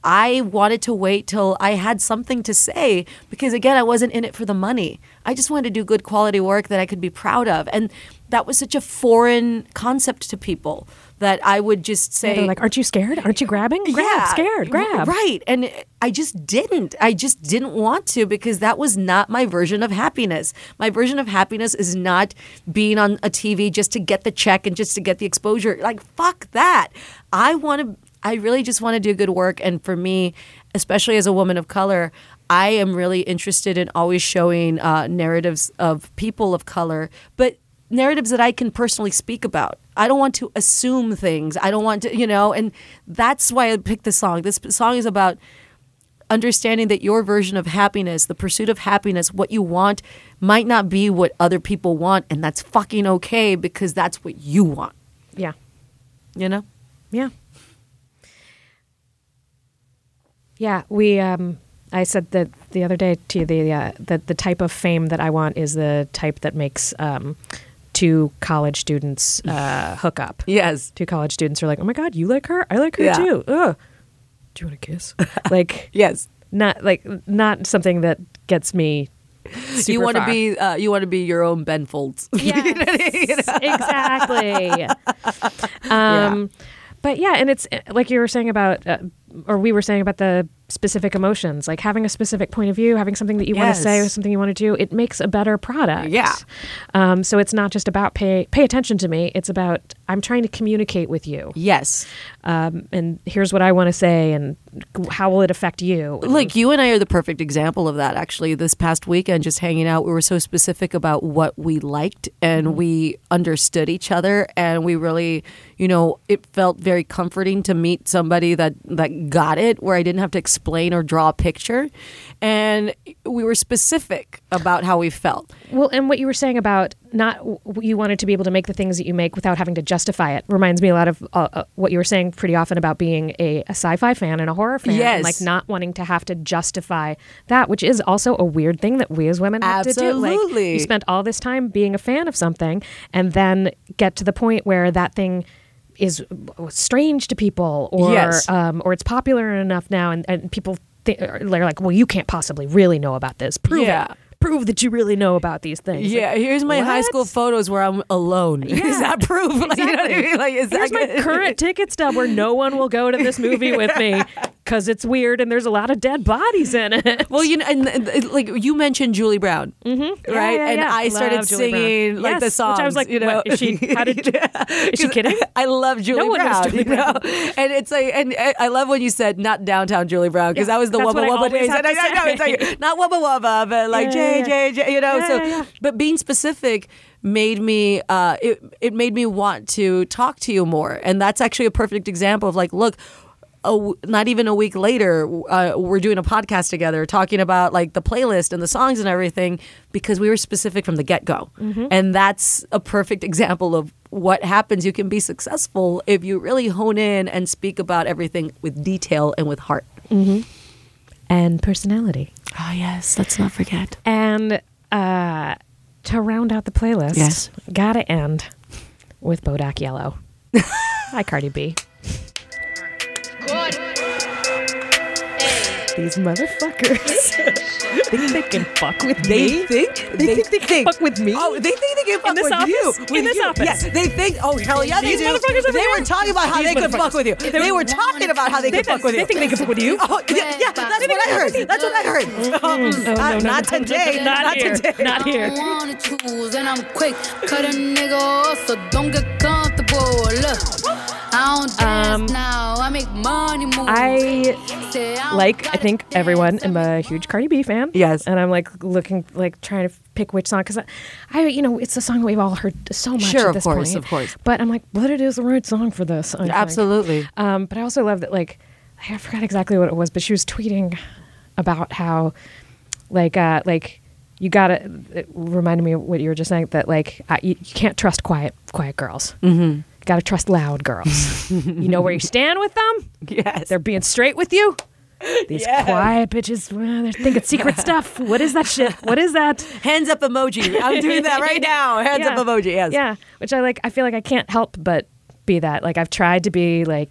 I wanted to wait till I had something to say because again, I wasn't in it for the money. I just wanted to do good quality work that I could be proud of. And that was such a foreign concept to people that I would just say They're like, aren't you scared? Aren't you grabbing? Grab, yeah, scared, grab. Right. And I just didn't. I just didn't want to because that was not my version of happiness. My version of happiness is not being on a TV just to get the check and just to get the exposure. Like, fuck that. I want to, I really just want to do good work. And for me, especially as a woman of color, I am really interested in always showing uh, narratives of people of color, but narratives that I can personally speak about. I don't want to assume things. I don't want to, you know, and that's why I picked this song. This song is about understanding that your version of happiness, the pursuit of happiness, what you want might not be what other people want, and that's fucking okay because that's what you want, Yeah. you know? Yeah. Yeah, we. Um, I said that the other day to you. The uh, that the type of fame that I want is the type that makes um, two college students uh, hook up. Yes. Two college students are like, "Oh my god, you like her? I like her Yeah. too." Ugh. Do you want to kiss? like, Yes. not like not something that gets me. Super you want to be uh, you want to be your own Ben Folds. Yes, exactly. Um, But yeah, and it's like you were saying about, uh, or we were saying about the specific emotions, like having a specific point of view, having something that you want to say, or something you want to do. It makes a better product. Yeah. Um, so it's not just about pay pay attention to me. It's about I'm trying to communicate with you, yes. um, and here's what I want to say, and how will it affect you? Like you and I are the perfect example of that. Actually, this past weekend, just hanging out, we were so specific about what we liked, and we understood each other, and we really, you know, it felt very comforting to meet somebody that that got it, where I didn't have to explain or draw a picture, and we were specific about how we felt. Well, and what you were saying about not you wanted to be able to make the things that you make without having to justify it reminds me a lot of uh, uh, what you were saying pretty often about being a, a sci-fi fan and a horror fan, Yes. and like not wanting to have to justify that, which is also a weird thing that we as women have to do. Like Absolutely. you spent all this time being a fan of something, and then get to the point where that thing is strange to people, or Yes. um, or it's popular enough now, and, and people. Th- they're like, well, you can't possibly really know about this. Prove Yeah. it. Prove that you really know about these things. Yeah, here's my high school photos where I'm alone. Is that proof? Like, you know what I mean? Like, is Here's my current ticket stub where no one will go to this movie with me because it's weird and there's a lot of dead bodies in it. Well, you know, and, like you mentioned Julie Brown, mm-hmm. right? Yeah, yeah, and yeah. I started Love Julie Brown. singing like the Yes, songs. which I was like, you know, what, is she- how did- is she kidding? I love Julie one knows Brown. Julie you know? and it's like, and I I love when you said not downtown Julie Brown because Yeah, that was the wubba wubba days. And I, I know it's like not wubba wubba, but like Yeah, J yeah, J J. You know, Yeah, so yeah, yeah. but being specific made me uh it it made me want to talk to you more and that's actually a perfect example of like look a not even a week later uh, we're doing a podcast together talking about like the playlist and the songs and everything because we were specific from the get-go and that's a perfect example of what happens you can be successful if you really hone in and speak about everything with detail and with heart And personality. oh yes let's not forget And uh, to round out the playlist, Yes. gotta end with Bodak Yellow. Hi, Cardi B. These motherfuckers think they can fuck with They me. think They think they can fuck with me? Oh, they think they can fuck this with you. office? With In this you. office? Yes, they think. Oh hell yeah, they These do. motherfuckers over They here? were talking about how These they could fuck motherfuckers. with you. They were talking about how they could fuck with you. They think they can fuck with you? Oh yeah, yeah, that's what I heard. That's what I heard. Mm-hmm. Oh, not, not today. Not, here. today. Not here. Don't wanna choose and I'm quick. Cut a nigga off, so don't get comfortable. Look, I don't dance Um. I make money move. I like I think everyone am a huge Cardi B fan. Yes. and I'm like looking like trying to pick which song because I, I you know it's a song we've all heard so much. Sure, at of this course, point. of course. But I'm like, but it is the right song for this. I think. Absolutely. Um, but I also love that like I forgot exactly what it was, but she was tweeting about how like uh like you gotta it reminded me of what you were just saying that like uh, you, you can't trust quiet quiet girls. Mm-hmm. You gotta trust loud girls. you know where you stand with them. Yes. They're being straight with you. These Yes. quiet bitches, well, they're thinking secret stuff. What is that shit? What is that? Hands up emoji. I'm doing that right now. Hands Yeah. up emoji. Yes. Yeah, which I like. I feel like I can't help but be that. Like I've tried to be like,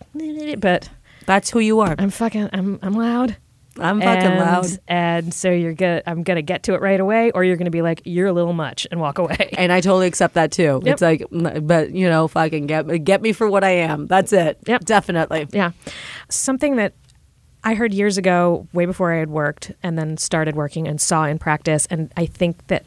but That's who you are. I'm fucking. I'm I'm loud. I'm fucking and, loud. And so you're gonna. I'm gonna get to it right away, or you're gonna be like, you're a little much, and walk away. And I totally accept that too. Yep. It's like, but you know, fucking get get me for what I am. That's it. Yep. Definitely. Yeah. Something that I heard years ago, way before I had worked and then started working and saw in practice, and I think that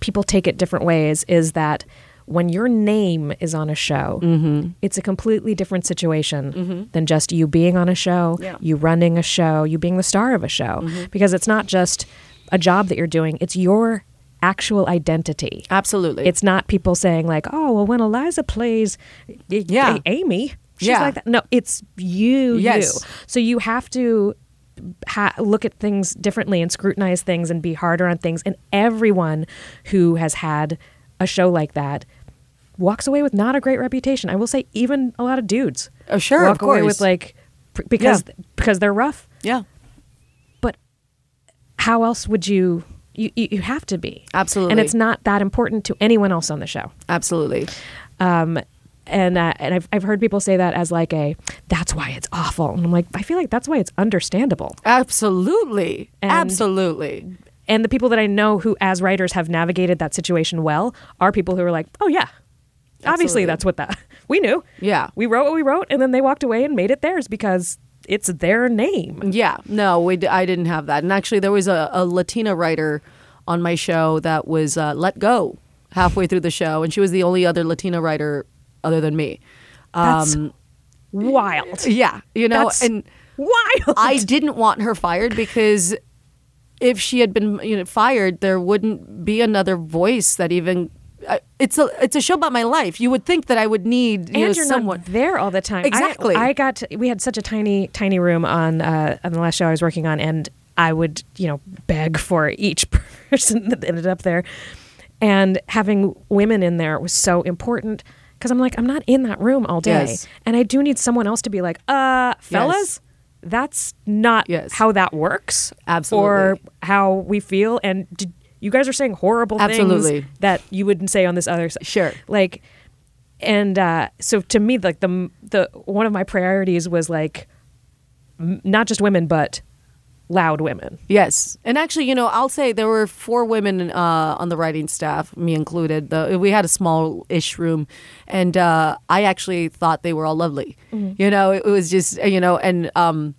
people take it different ways, is that when your name is on a show, Mm-hmm. it's a completely different situation than just you being on a show, Yeah. you running a show, you being the star of a show. Mm-hmm. Because it's not just a job that you're doing, it's your actual identity. Absolutely. It's not people saying like, "Oh, well, when Eliza plays, Yeah. Amy, she's Yeah. like that." No, it's you, Yes. you. So you have to ha- look at things differently and scrutinize things and be harder on things. And everyone who has had a show like that walks away with not a great reputation. I will say, even a lot of dudes Oh, sure, walk of away course. with like because because they're rough. yeah. But how else would you? You, you you have to be Absolutely. and it's not that important to anyone else on the show. Absolutely. Um, and uh, and I've I've heard people say that as like a that's why it's awful, and I'm like I feel like that's why it's understandable. Absolutely. And- Absolutely. And the people that I know who, as writers, have navigated that situation well are people who are like, oh yeah, obviously that's what that we knew. Yeah. we wrote what we wrote, and then they walked away and made it theirs because it's their name. Yeah, no, we d- I didn't have that. And actually, there was a, a Latina writer on my show that was uh, let go halfway through the show, and she was the only other Latina writer other than me. That's wild. Yeah, you know, That's and wild. I didn't want her fired because if she had been you know fired, there wouldn't be another voice that even. I it's a it's a show about my life. You would think that I would need you know, and you're someone. not there all the time. Exactly. I, got to, we had such a tiny tiny room on uh, on the last show I was working on, and I would you know beg for each person that ended up there, and having women in there was so important because I'm like I'm not in that room all day, Yes. and I do need someone else to be like, uh, fellas. That's not Yes. how that works, Absolutely. or how we feel. And did, you guys are saying horrible Absolutely. things that you wouldn't say on this other side. Sure. Like, and uh, so to me, like the the one of my priorities was like m- not just women, but loud women. Yes, and actually, you know, I'll say there were four women uh, on the writing staff, me included. The, we had a small-ish room, and uh, I actually thought they were all lovely. You know, it, was just you know, and um,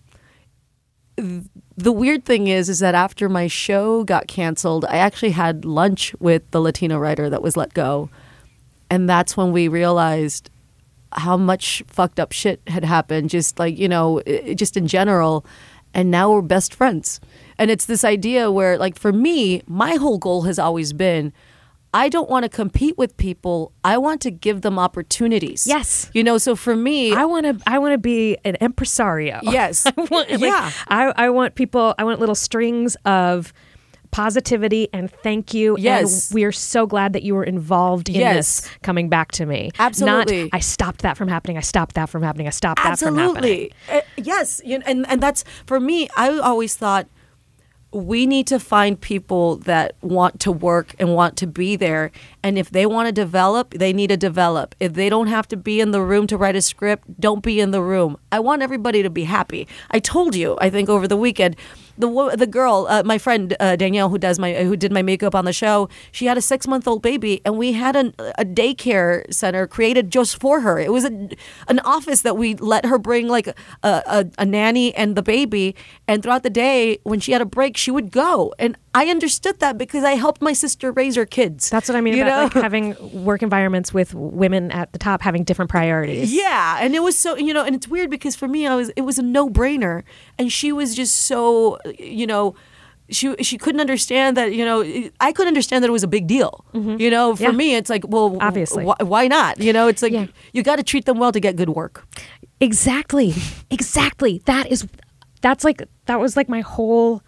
the weird thing is, is that after my show got canceled, I actually had lunch with the Latino writer that was let go, and that's when we realized how much fucked up shit had happened just like you know just in general. And now we're best friends. And it's this idea where like for me my whole goal has always been i don't want to compete with people i want to give them opportunities Yes. you know so for me I want to. I want to be an impresario. Yes. I want, like, Yeah. I, I want people. I want little strings of positivity and thank you. Yes. And we are so glad that you were involved in Yes. this coming back to me. Absolutely. Not, I stopped that from happening. I stopped that from happening. I stopped that from happening. Absolutely. Uh, yes, you know, and and that's for me. I always thought we need to find people that want to work and want to be there. And if they want to develop, they need to develop. If they don't have to be in the room to write a script, don't be in the room. I want everybody to be happy. I told you, I think over the weekend, the the girl, uh, my friend uh, Danielle, who does my who did my makeup on the show, she had a six month old baby, and we had an, a daycare center created just for her. It was a, an office that we let her bring like a, a, a nanny and the baby, and throughout the day when she had a break, she would go. And I understood that because I helped my sister raise her kids. That's what I mean You about know? like having work environments with women at the top having different priorities. Yeah, and it was so you know, and it's weird because for me, I was it was a no brainer, and she was just so you know. She, she couldn't understand that you know I couldn't understand that it was a big deal mm-hmm. you know for Yeah. me it's like well Obviously. wh- why not you know it's like Yeah. you got to treat them well to get good work Exactly. Exactly. That is that's like that was like my whole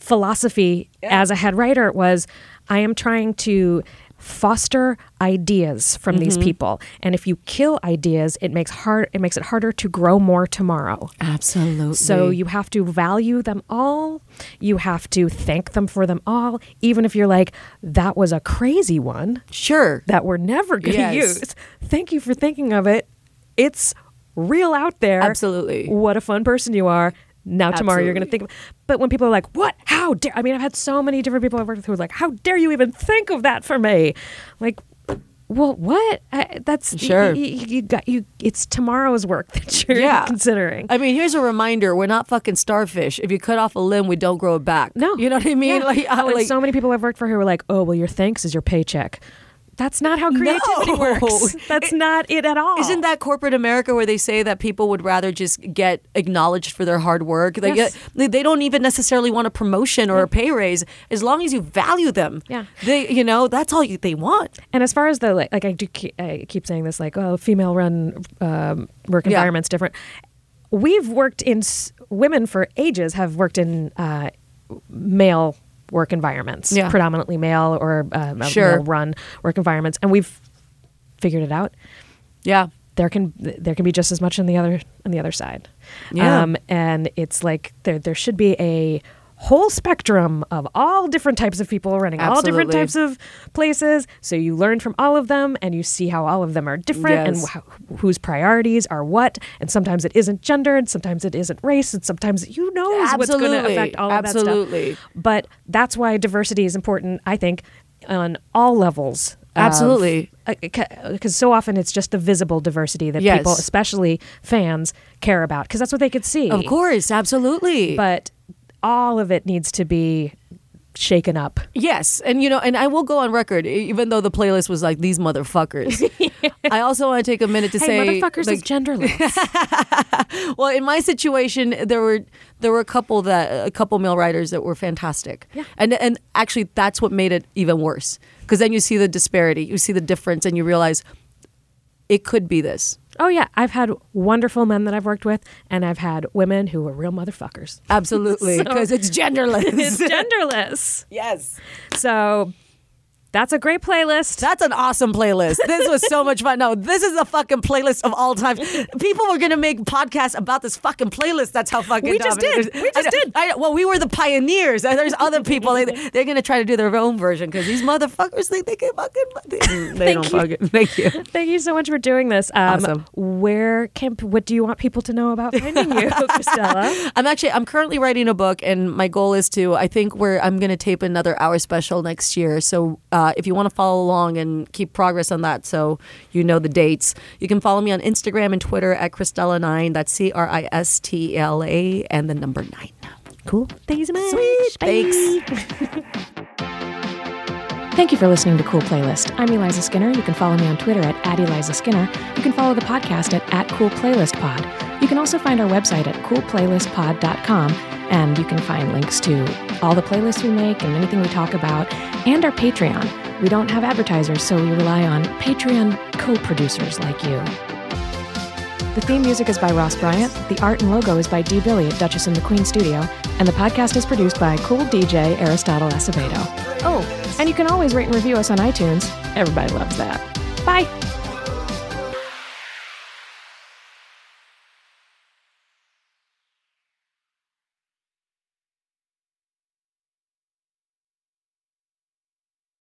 philosophy as a head writer was I am trying to foster ideas from these mm-hmm. people. And if you kill ideas, it makes hard it makes it harder to grow more tomorrow. absolutely So you have to value them all. You have to thank them for them all, even if you're like, that was a crazy one sure that we're never going to Yes. use. Thank you for thinking of it. It's real out there. Absolutely. What a fun person you are. Now tomorrow you're going to Absolutely. think. But when people are like, "What? How dare?" I mean, I've had so many different people I've worked with who are like, "How dare you even think of that for me?" Like, well, what? I, that's Sure. You, you, you got you. It's tomorrow's work that you're Yeah. considering. I mean, here's a reminder: we're not fucking starfish. If you cut off a limb, we don't grow it back. No, you know what I mean? Yeah. Like, I- like so many people I've worked for who were like, "Oh, well, your thanks is your paycheck." That's not how creativity No. works. That's not it at all. Isn't that corporate America where they say that people would rather just get acknowledged for their hard work? They, Yes. get, they, don't even necessarily want a promotion or a pay raise as long as you value them. Yeah. They, you know, that's all you, they want. And as far as the like, like I do, keep, I keep saying this, like, oh, female-run um, work Yeah. environment's different. We've worked in women for ages have worked in uh, male work environments, Yeah. predominantly male or um, Sure. male-run work environments, and we've figured it out. Yeah. There can there can be just as much on the other on the other side, Yeah. um, and it's like there there should be a whole spectrum of all different types of people running all different types of places. So you learn from all of them, and you see how all of them are different, and wh- whose priorities are what. And sometimes it isn't gendered, sometimes it isn't race, and sometimes you knows what's going to affect all of that Absolutely. stuff. But that's why diversity is important. I think on all levels. Absolutely. Uh, because uh, so often it's just the visible diversity that Yes. people, especially fans, care about because that's what they could see. Of course. Absolutely. but all of it needs to be shaken up. Yes, and you know, and I will go on record, even though the playlist was like these motherfuckers. I also want to take a minute to Hey, say, motherfuckers like, is genderless. well, in my situation, there were there were a couple that a couple male writers that were fantastic. Yeah. and and actually, that's what made it even worse because then you see the disparity, you see the difference, and you realize it could be this. Oh yeah, I've had wonderful men that I've worked with, and I've had women who were real motherfuckers. Absolutely, So- because it's genderless. It's genderless. yes. So that's a great playlist. That's an awesome playlist. This was so much fun. No, this is a fucking playlist of all time. People were gonna make podcasts about this fucking playlist. That's how fucking We just did. We just I- did. I, well, we were the pioneers. There's other people. They, they're gonna try to do their own version because these motherfuckers think they can fucking. They, they don't you. fucking. Thank you. Thank you so much for doing this. Um, Awesome. Where can what do you want people to know about finding you, Cristela? I'm actually I'm currently writing a book, and my goal is to I think we're I'm going to tape another hour special next year. So uh, if you want to follow along and keep progress on that, so you know the dates, you can follow me on Instagram and Twitter at Cristela9. That's C R I S T E L A and the number nine. Cool. Thank you so much. Sweet. Bye. Thanks. Thank you for listening to Cool Playlist. I'm Eliza Skinner. You can follow me on Twitter at, at Eliza Skinner. You can follow the podcast at, at Cool Playlist Pod. You can also find our website at coolplaylistpod.com, and you can find links to all the playlists we make and anything we talk about, and our Patreon. We don't have advertisers, so we rely on Patreon co producers like you. The theme music is by Ross Bryant. The art and logo is by D. Billy at Duchess and the Queen Studio. And the podcast is produced by cool DJ Aristotle Acevedo. Oh, and you can always rate and review us on iTunes. Everybody loves that. Bye.